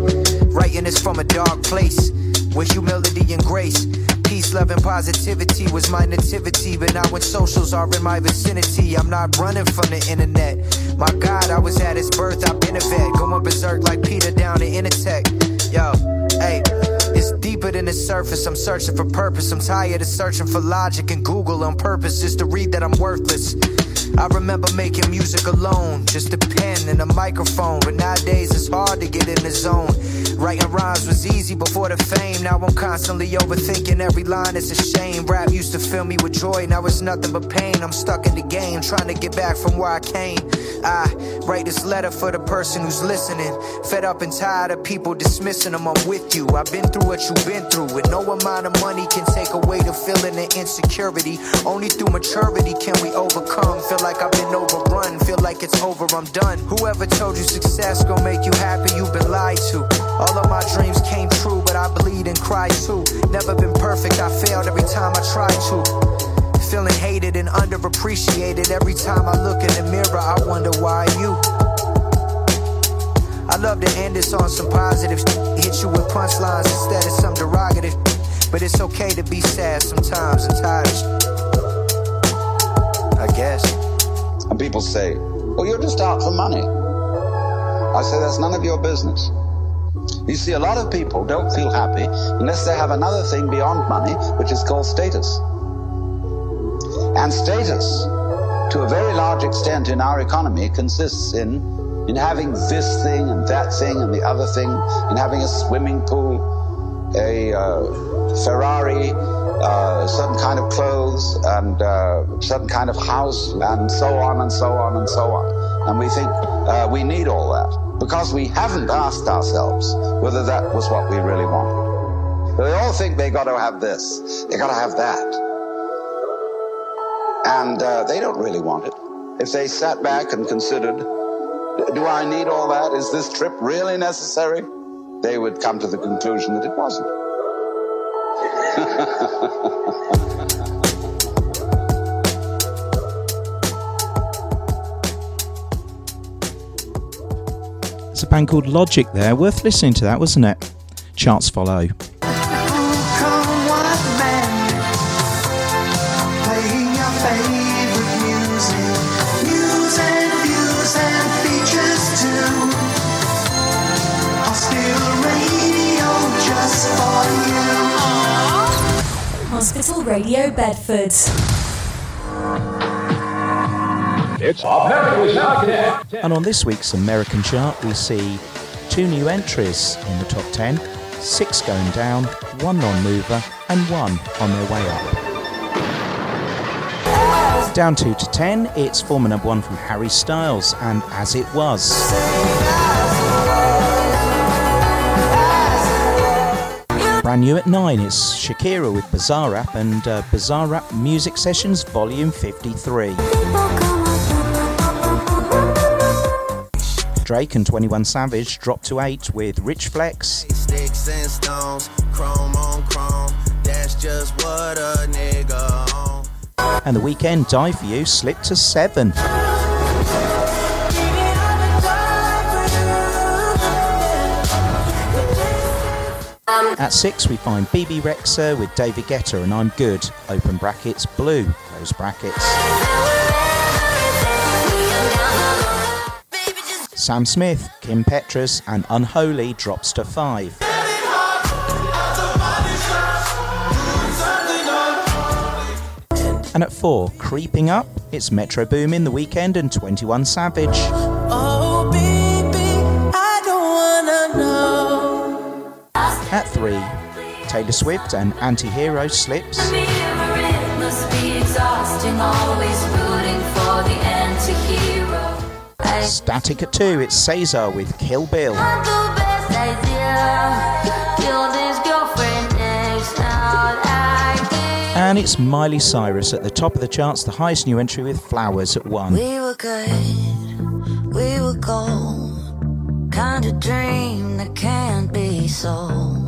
Writing this from a dark place with humility and grace. Peace, love, and positivity was my nativity. But now when socials are in my vicinity, I'm not running from the internet. My God, I was at his birth, I've been a vet. Going berserk like Peter down in Intertech. Yo, hey. It's deeper than the surface. I'm searching for purpose. I'm tired of searching for logic and Google on purpose just to read that I'm worthless. I remember making music alone, just a pen and a microphone. But nowadays it's hard to get in the zone. Writing rhymes was easy before the fame. Now I'm constantly overthinking every line. It's a shame. Rap used to fill me with joy. Now it's nothing but pain. I'm stuck in the game, trying to get back from where I came. I write this letter for the person who's listening. Fed up and tired of people dismissing them. I'm with you. I've been through what you've been through. And no amount of money can take away the feeling of insecurity. Only through maturity can we overcome. Feel like I've been overrun. Feel like it's over, I'm done. Whoever told you success gon' make you happy, you've been lied to. All of my dreams came true, but I bleed and cry too. Never been perfect, I failed every time I tried to. Feeling hated and underappreciated every time I look in the mirror, I wonder why you. I love to end this on some positive hit you with punchlines instead of some derogative. But it's okay to be sad sometimes and tired. I guess. And people say, well, you're just out for money. I say, that's none of your business. You see, a lot of people don't feel happy unless they have another thing beyond money, which is called status. And status, to a very large extent in our economy, consists in, in having this thing and that thing and the other thing, in having a swimming pool, a uh, Ferrari, uh, certain kind of clothes, and uh, certain kind of house, and so on and so on and so on. And we think uh, we need all that because we haven't asked ourselves whether that was what we really wanted. They all think they got to have this, they got to have that. And uh, they don't really want it. If they sat back and considered, do I need all that? Is this trip really necessary? They would come to the conclusion that it wasn't. There's a band called Logic there. Worth listening to that, wasn't it? Charts follow. Bedford. It's America's Now And on this week's American chart, we see two new entries in the top 10, six going down, one non mover, and one on their way up. Down two to 10, it's former number one from Harry Styles and As It Was. Brand new at 9, it's Shakira with Bizarrap and uh, Bizarrap Music Sessions Volume 53. Drake and 21 Savage dropped to 8 with Rich Flex. Sticks and stones, chrome on chrome. That's just what a nigga on. And the Weeknd Die For You slipped to 7. At 6 we find Bebe Rexha with David Guetta and I'm Good, open brackets, blue, close brackets. Sam Smith, Kim Petras and Unholy drops to 5. And at 4, Creeping Up, it's Metro Boomin, The Weeknd and 21 Savage. At 3, Taylor Swift and Anti-Hero Slips. It must be exhausting, always rooting for the anti-hero. I Static at 2, it's SZA with Kill Bill. had the best idea. Killed his girlfriend next time. it's Miley Cyrus at the top of the charts, the highest new entry with Flowers at one. We were good, we were gold. Kind of dream that can't be sold.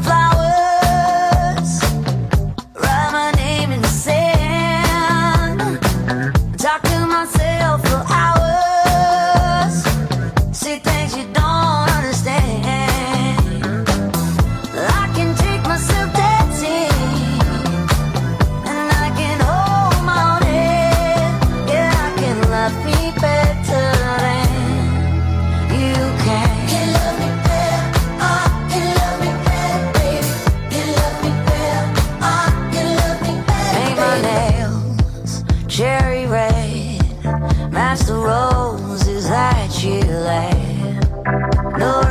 the roses that you laid. No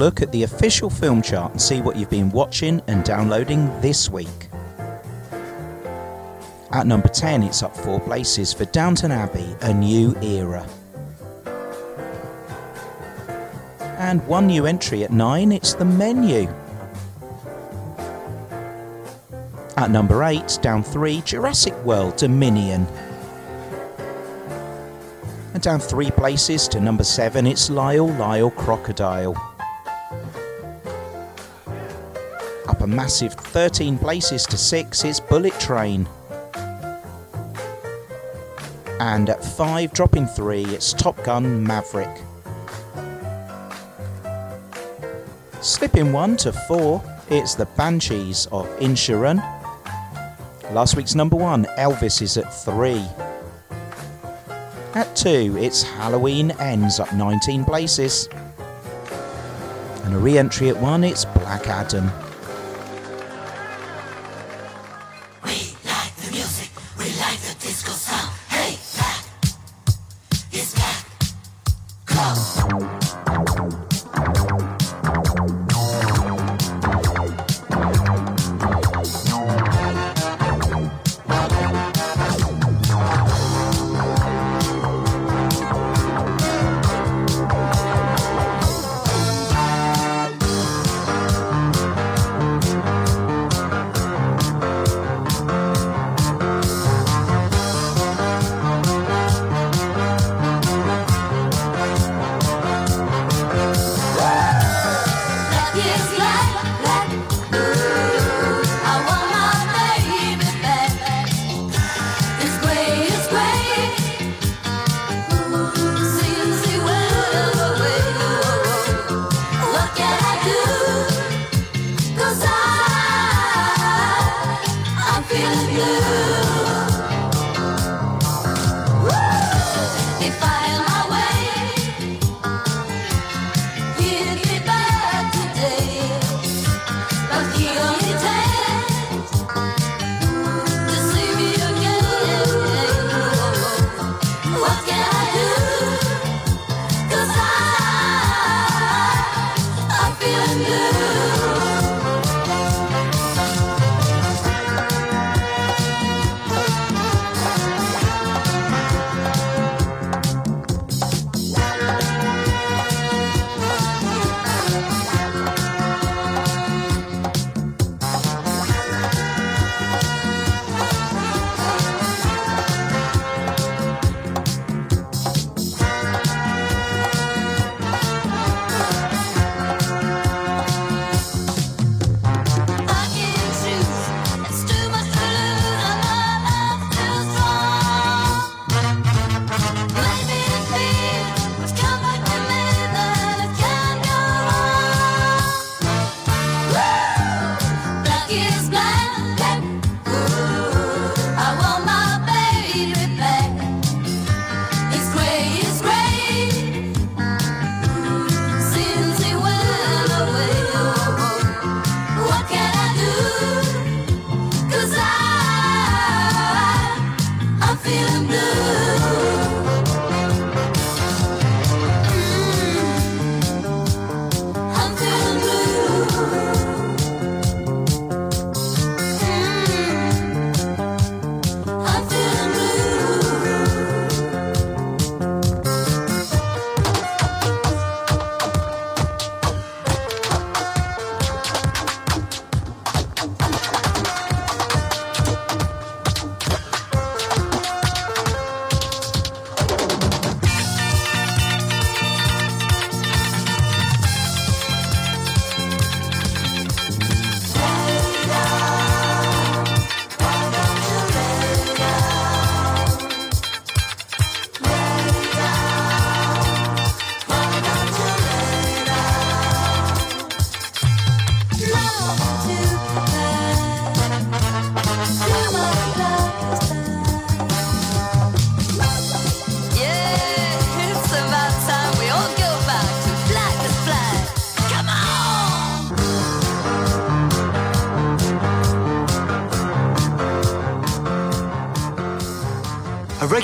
look at the official film chart and see what you've been watching and downloading this week. At number 10, it's up four places for Downton Abbey, A New Era. And one new entry at 9, it's The Menu. At number 8, down 3, Jurassic World Dominion. And down three places to number 7, it's Lyle Lyle Crocodile. Massive 13 places to 6, it's Bullet Train. And at 5, dropping 3, it's Top Gun Maverick. Slipping 1 to 4, it's The Banshees of Inisherin. Last week's number 1, Elvis is at 3. At 2, it's Halloween Ends up 19 places. And a re entry at 1, it's Black Adam.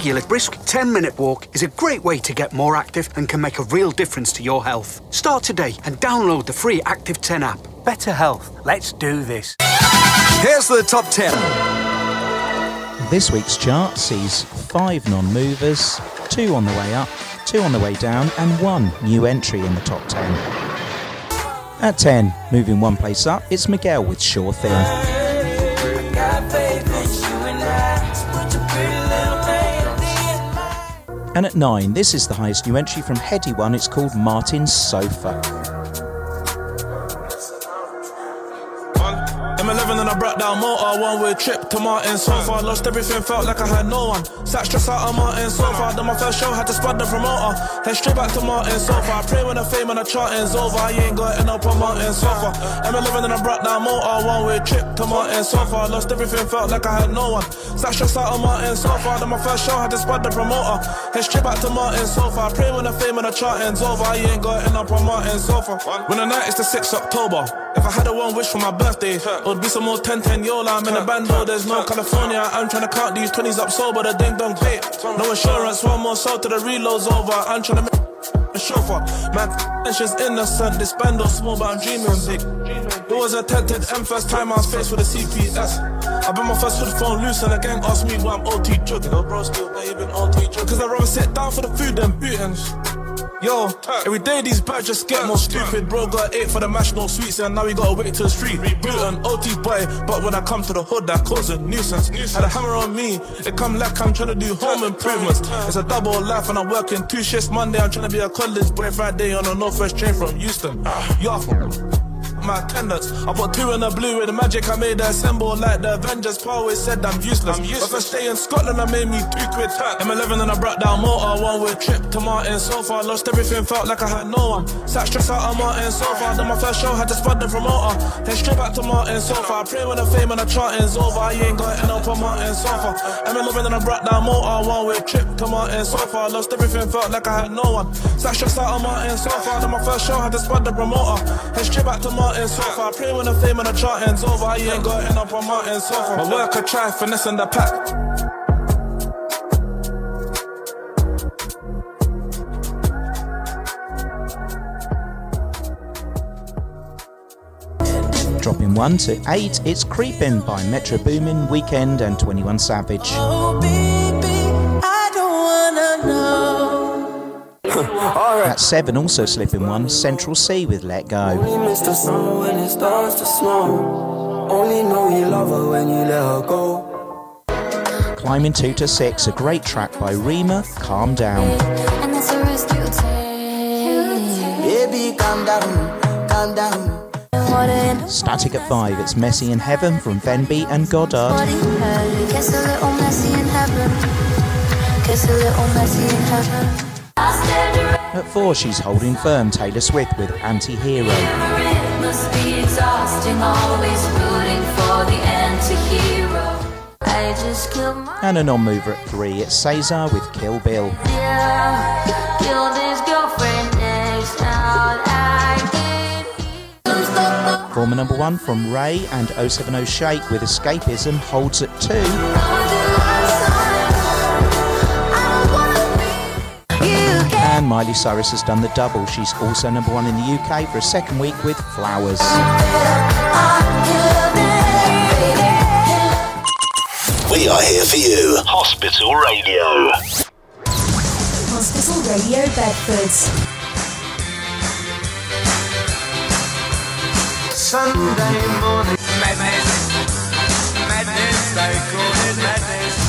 Regular brisk 10 minute walk is a great way to get more active and can make a real difference to your health. Start today and download the free Active 10 app. Better health. Let's do this. Here's the top 10. This week's chart sees five non movers, two on the way up, two on the way down, and one new entry in the top 10. At 10, moving one place up, it's Miguel with Sure Thing. And at 9, this is the highest new entry from Headie One, it's called Martin's Sofa. One way trip to Martin so far. Lost everything, felt like I had no one. Sat stressed out on Martin's sofa. Then my first show had to spot the promoter. Then straight back to Martin's sofa. Pray when the fame and the charting's over. I ain't got end up on Martin's sofa. M11 and I brought down motor, one way trip to Martin's sofa. Lost everything, felt like I had no one. Sat stressed out on Martin's sofa. Then my first show had to spot the promoter. Then straight back to Martin's sofa. Pray when the fame and the charting's over. I ain't got end up on Martin's sofa. When the night is the 6th October. I had a one wish for my birthday, it would be some more 10 10 Yola. I'm in a bando, there's no California. I'm trying to count these 20s up sober, the ding dong tape. No insurance, one more soul to the reload's over. I'm trying to make a chauffeur. Man, she's innocent. This bando small, but I'm dreaming big. It was a tented M first time I was faced with a CPS. I been my first hood phone loose and the gang asked me why I'm OT joking. Bro, still, but you OT joking. Cause I'd rather sit down for the food than booting. Yo, every day these birds just get more stupid. Bro got eight for the mash, no sweets, and now we gotta wait till the street. Bootin', OT boy, but when I come to the hood, that cause a nuisance. Had a hammer on me, it come like I'm trying to do home improvements. It's a double life, and I'm working two shifts Monday. I'm trying to be a college boy Friday on a Northwest train from Houston. Yo, my attendants. I put two in the blue with the magic, I made a symbol like the Avengers. Paul always said I'm useless. I'm useless. But first day in Scotland, I made me two quid tax. M11 and I brought down motor, one with trip to Martin's sofa. Lost everything, felt like I had no one. Sat stressed out on Martin's sofa. Then my first show had to spot the promoter. Then straight back to Martin's sofa. Pray when the fame and the charting's over. I ain't got end up on Martin's sofa. M11 and I brought down motor, one with trip to Martin's sofa. Lost everything, felt like I had no one. Sat stressed out on Martin's sofa. Then my first show had to spot the promoter. Then straight back to Martin so far. Pray when the fame and the charting's over. I ain't got end up on Martin's sofa. My work I try finessing the pack. Dropping one to eight, it's Creeping by Metro Boomin, Weeknd, and 21 Savage. Oh, baby, I don't wanna know. At seven, also slipping one, Central Cee with Let Go. Only miss the sun when it starts to snow. Only know you love her when you let her go. Climbing two to six, a great track by Rema, Calm Down. And that's the risk you take. Baby, calm down, calm down. Static at five, it's Messy in Heaven from Venbee and Goddard. At four, she's holding firm, Taylor Swift with Anti-Hero. It must be exhausting, always rooting for the anti-hero. I just killed my And a non-mover at three, it's SZA with Kill Bill. yeah. Out. Former number one from RAYE and 070 Shake with Escapism holds at two. And Miley Cyrus has done the double. She's also number one in the UK for a second week with Flowers. We are here for you. Hospital Radio. Hospital Radio Bedford. Sunday morning madness, madness, I call it madness.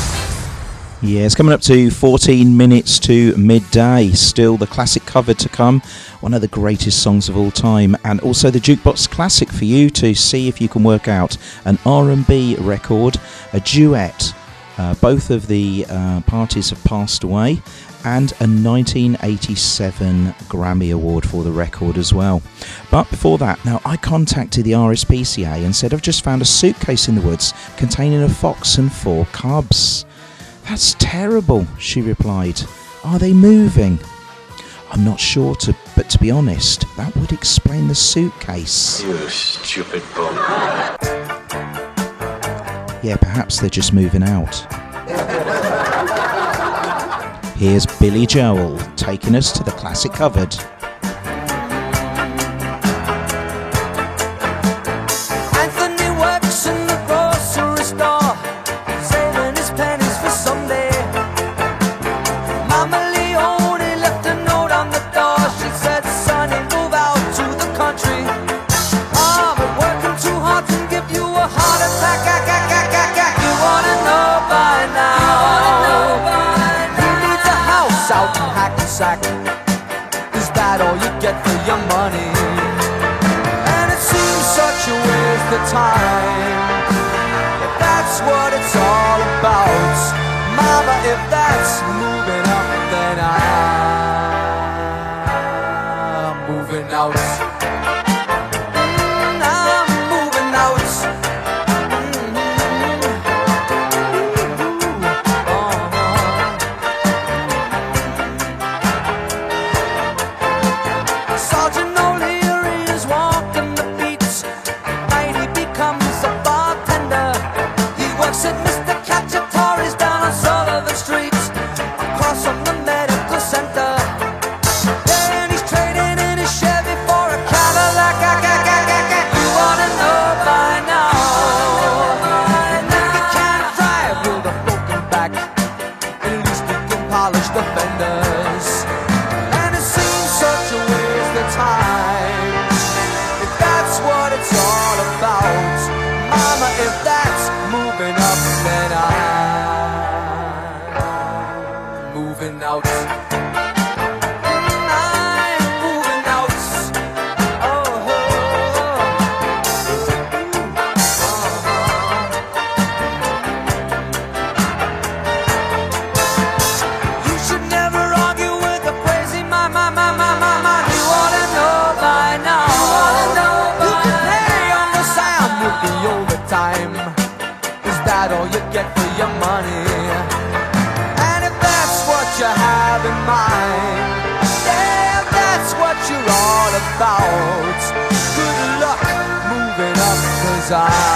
Yeah, it's coming up to 14 minutes to midday. Still the classic cover to come, one of the greatest songs of all time, and also the jukebox classic for you to see if you can work out an R&B record, a duet. Uh, both of the uh, parties have passed away, and a 1987 Grammy Award for the record as well. But before that, now I contacted the RSPCA and said I've just found a suitcase in the woods containing a fox and four cubs. That's terrible, she replied. Are they moving? I'm not sure, to, but to be honest, that would explain the suitcase. You stupid bum. Yeah, perhaps they're just moving out. Here's Billy Joel taking us to the classic cupboard. Waste about. Good luck moving up, cause I'm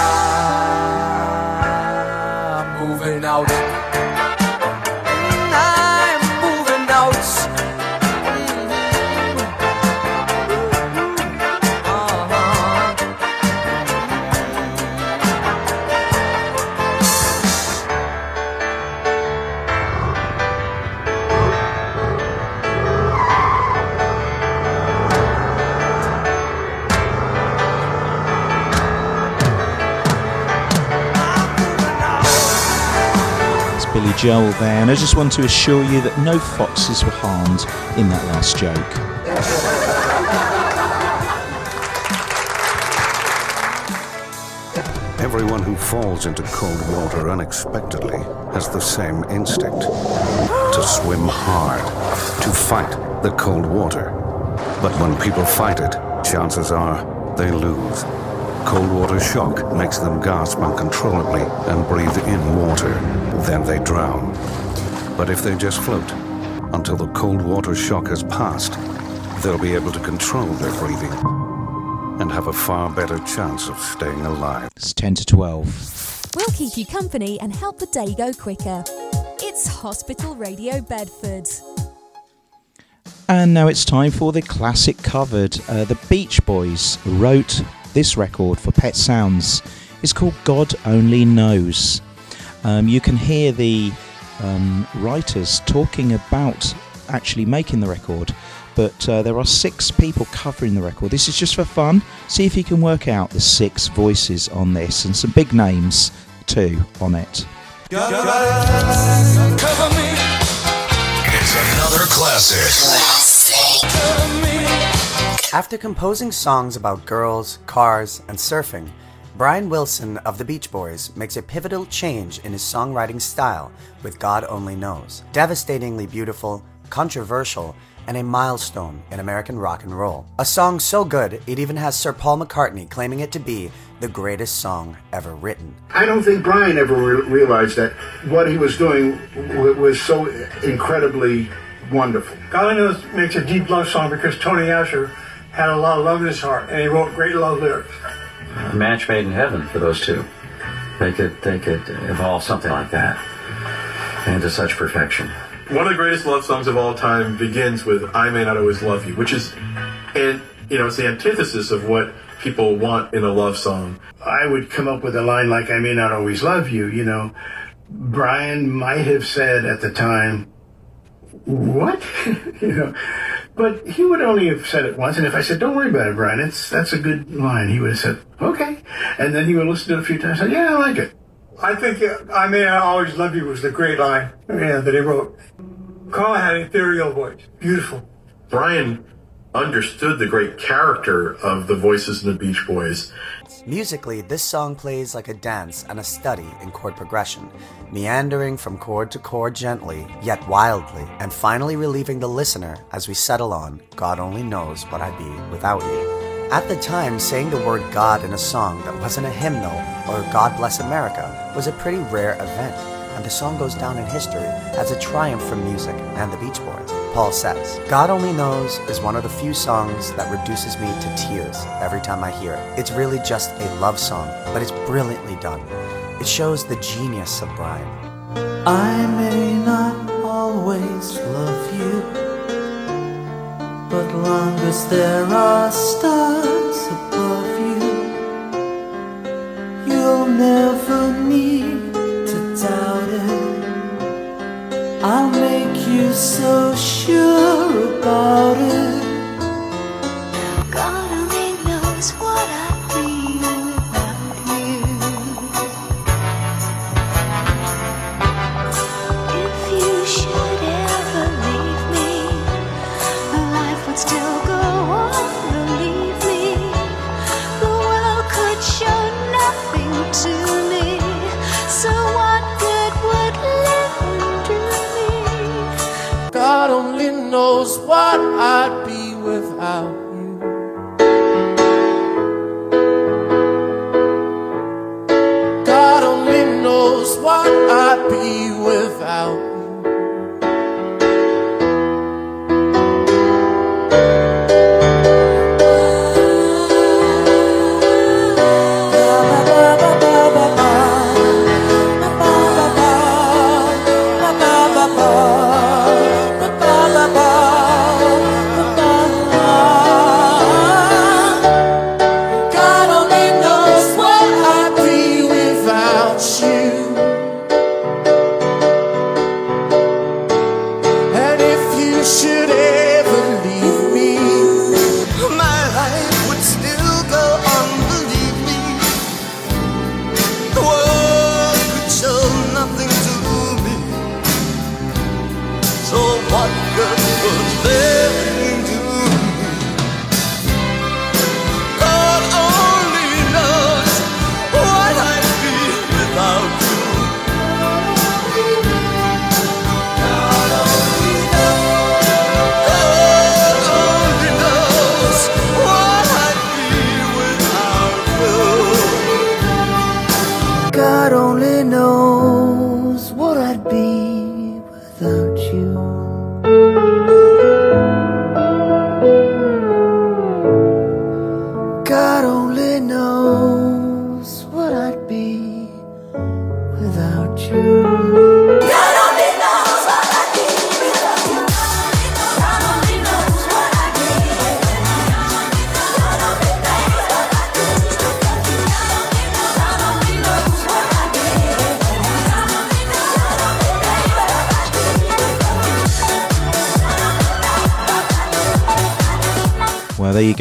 moving out. Joel there, and I just want to assure you that no foxes were harmed in that last joke. Everyone who falls into cold water unexpectedly has the same instinct to swim hard, to fight the cold water. But when people fight it, chances are they lose. Cold water shock makes them gasp uncontrollably and breathe in water. Then they drown. But if they just float until the cold water shock has passed, they'll be able to control their breathing and have a far better chance of staying alive. It's 10 to 12. We'll keep you company and help the day go quicker. It's Hospital Radio Bedford. And now it's time for the classic covered. Uh, the Beach Boys wrote this record for Pet Sounds. It's called God Only Knows. Um, you can hear the um, writers talking about actually making the record, but uh, there are six people covering the record. This is just for fun. See if you can work out the six voices on this and some big names too on it. It's another classic. After composing songs about girls, cars, and surfing, Brian Wilson of the Beach Boys makes a pivotal change in his songwriting style with God Only Knows. Devastatingly beautiful, controversial, and a milestone in American rock and roll. A song so good, it even has Sir Paul McCartney claiming it to be the greatest song ever written. I don't think Brian ever re- realized that what he was doing w- was so incredibly wonderful. God Only Knows makes a deep love song because Tony Asher had a lot of love in his heart and he wrote great love lyrics. A match made in heaven for those two. They could they could evolve something like that into such perfection. One of the greatest love songs of all time begins with "I May Not Always Love You," which is, and you know, it's the antithesis of what people want in a love song. I would come up with a line like, I may not always love you, you know. Brian might have said at the time, what? you know, but he would only have said it once. And if I said, don't worry about it, Brian, it's, that's a good line, he would have said, okay. And then he would listen to it a few times and say, yeah, I like it. I think uh, I May I Always Love You was the great line yeah, that he wrote. Carl had an ethereal voice. Beautiful. Brian understood the great character of the voices in the Beach Boys. Musically, this song plays like a dance and a study in chord progression, meandering from chord to chord gently, yet wildly, and finally relieving the listener as we settle on God Only Knows What I'd Be Without You. At the time, saying the word God in a song that wasn't a hymnal or God Bless America was a pretty rare event, and the song goes down in history as a triumph for music and the Beach Boys. Paul says, God Only Knows is one of the few songs that reduces me to tears every time I hear it. It's really just a love song, but it's brilliantly done. It shows the genius of Brian. I may not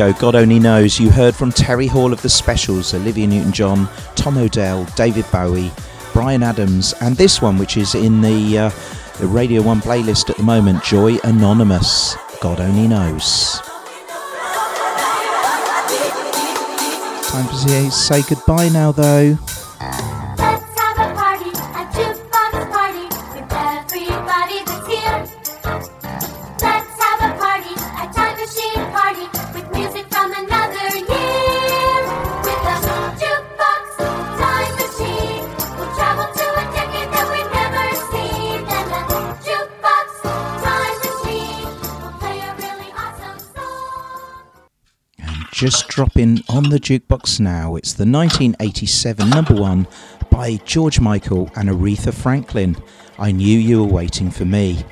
Well, there you go. God only knows. You heard from Terry Hall of the Specials, Olivia Newton John, Tom Odell, David Bowie, Bryan Adams, and this one, which is in the, uh, the Radio 1 playlist at the moment Joy Anonymous. God only knows. Time to say goodbye now, though. Dropping on the jukebox now. It's the 1987 number one by George Michael and Aretha Franklin. I knew you were waiting for me.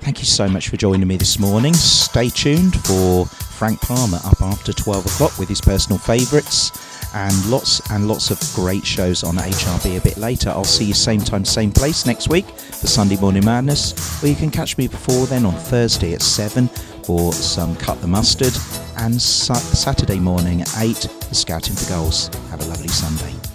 Thank you so much for joining me this morning. Stay tuned for Frank Palmer up after 12 o'clock with his personal favourites and lots and lots of great shows on HRB a bit later. I'll see you same time, same place next week for Sunday Morning Madness, or you can catch me before then on Thursday at 7 for some Cut the Mustard and Sa- Saturday morning at 8 for Scouting for Goals. Have a lovely Sunday.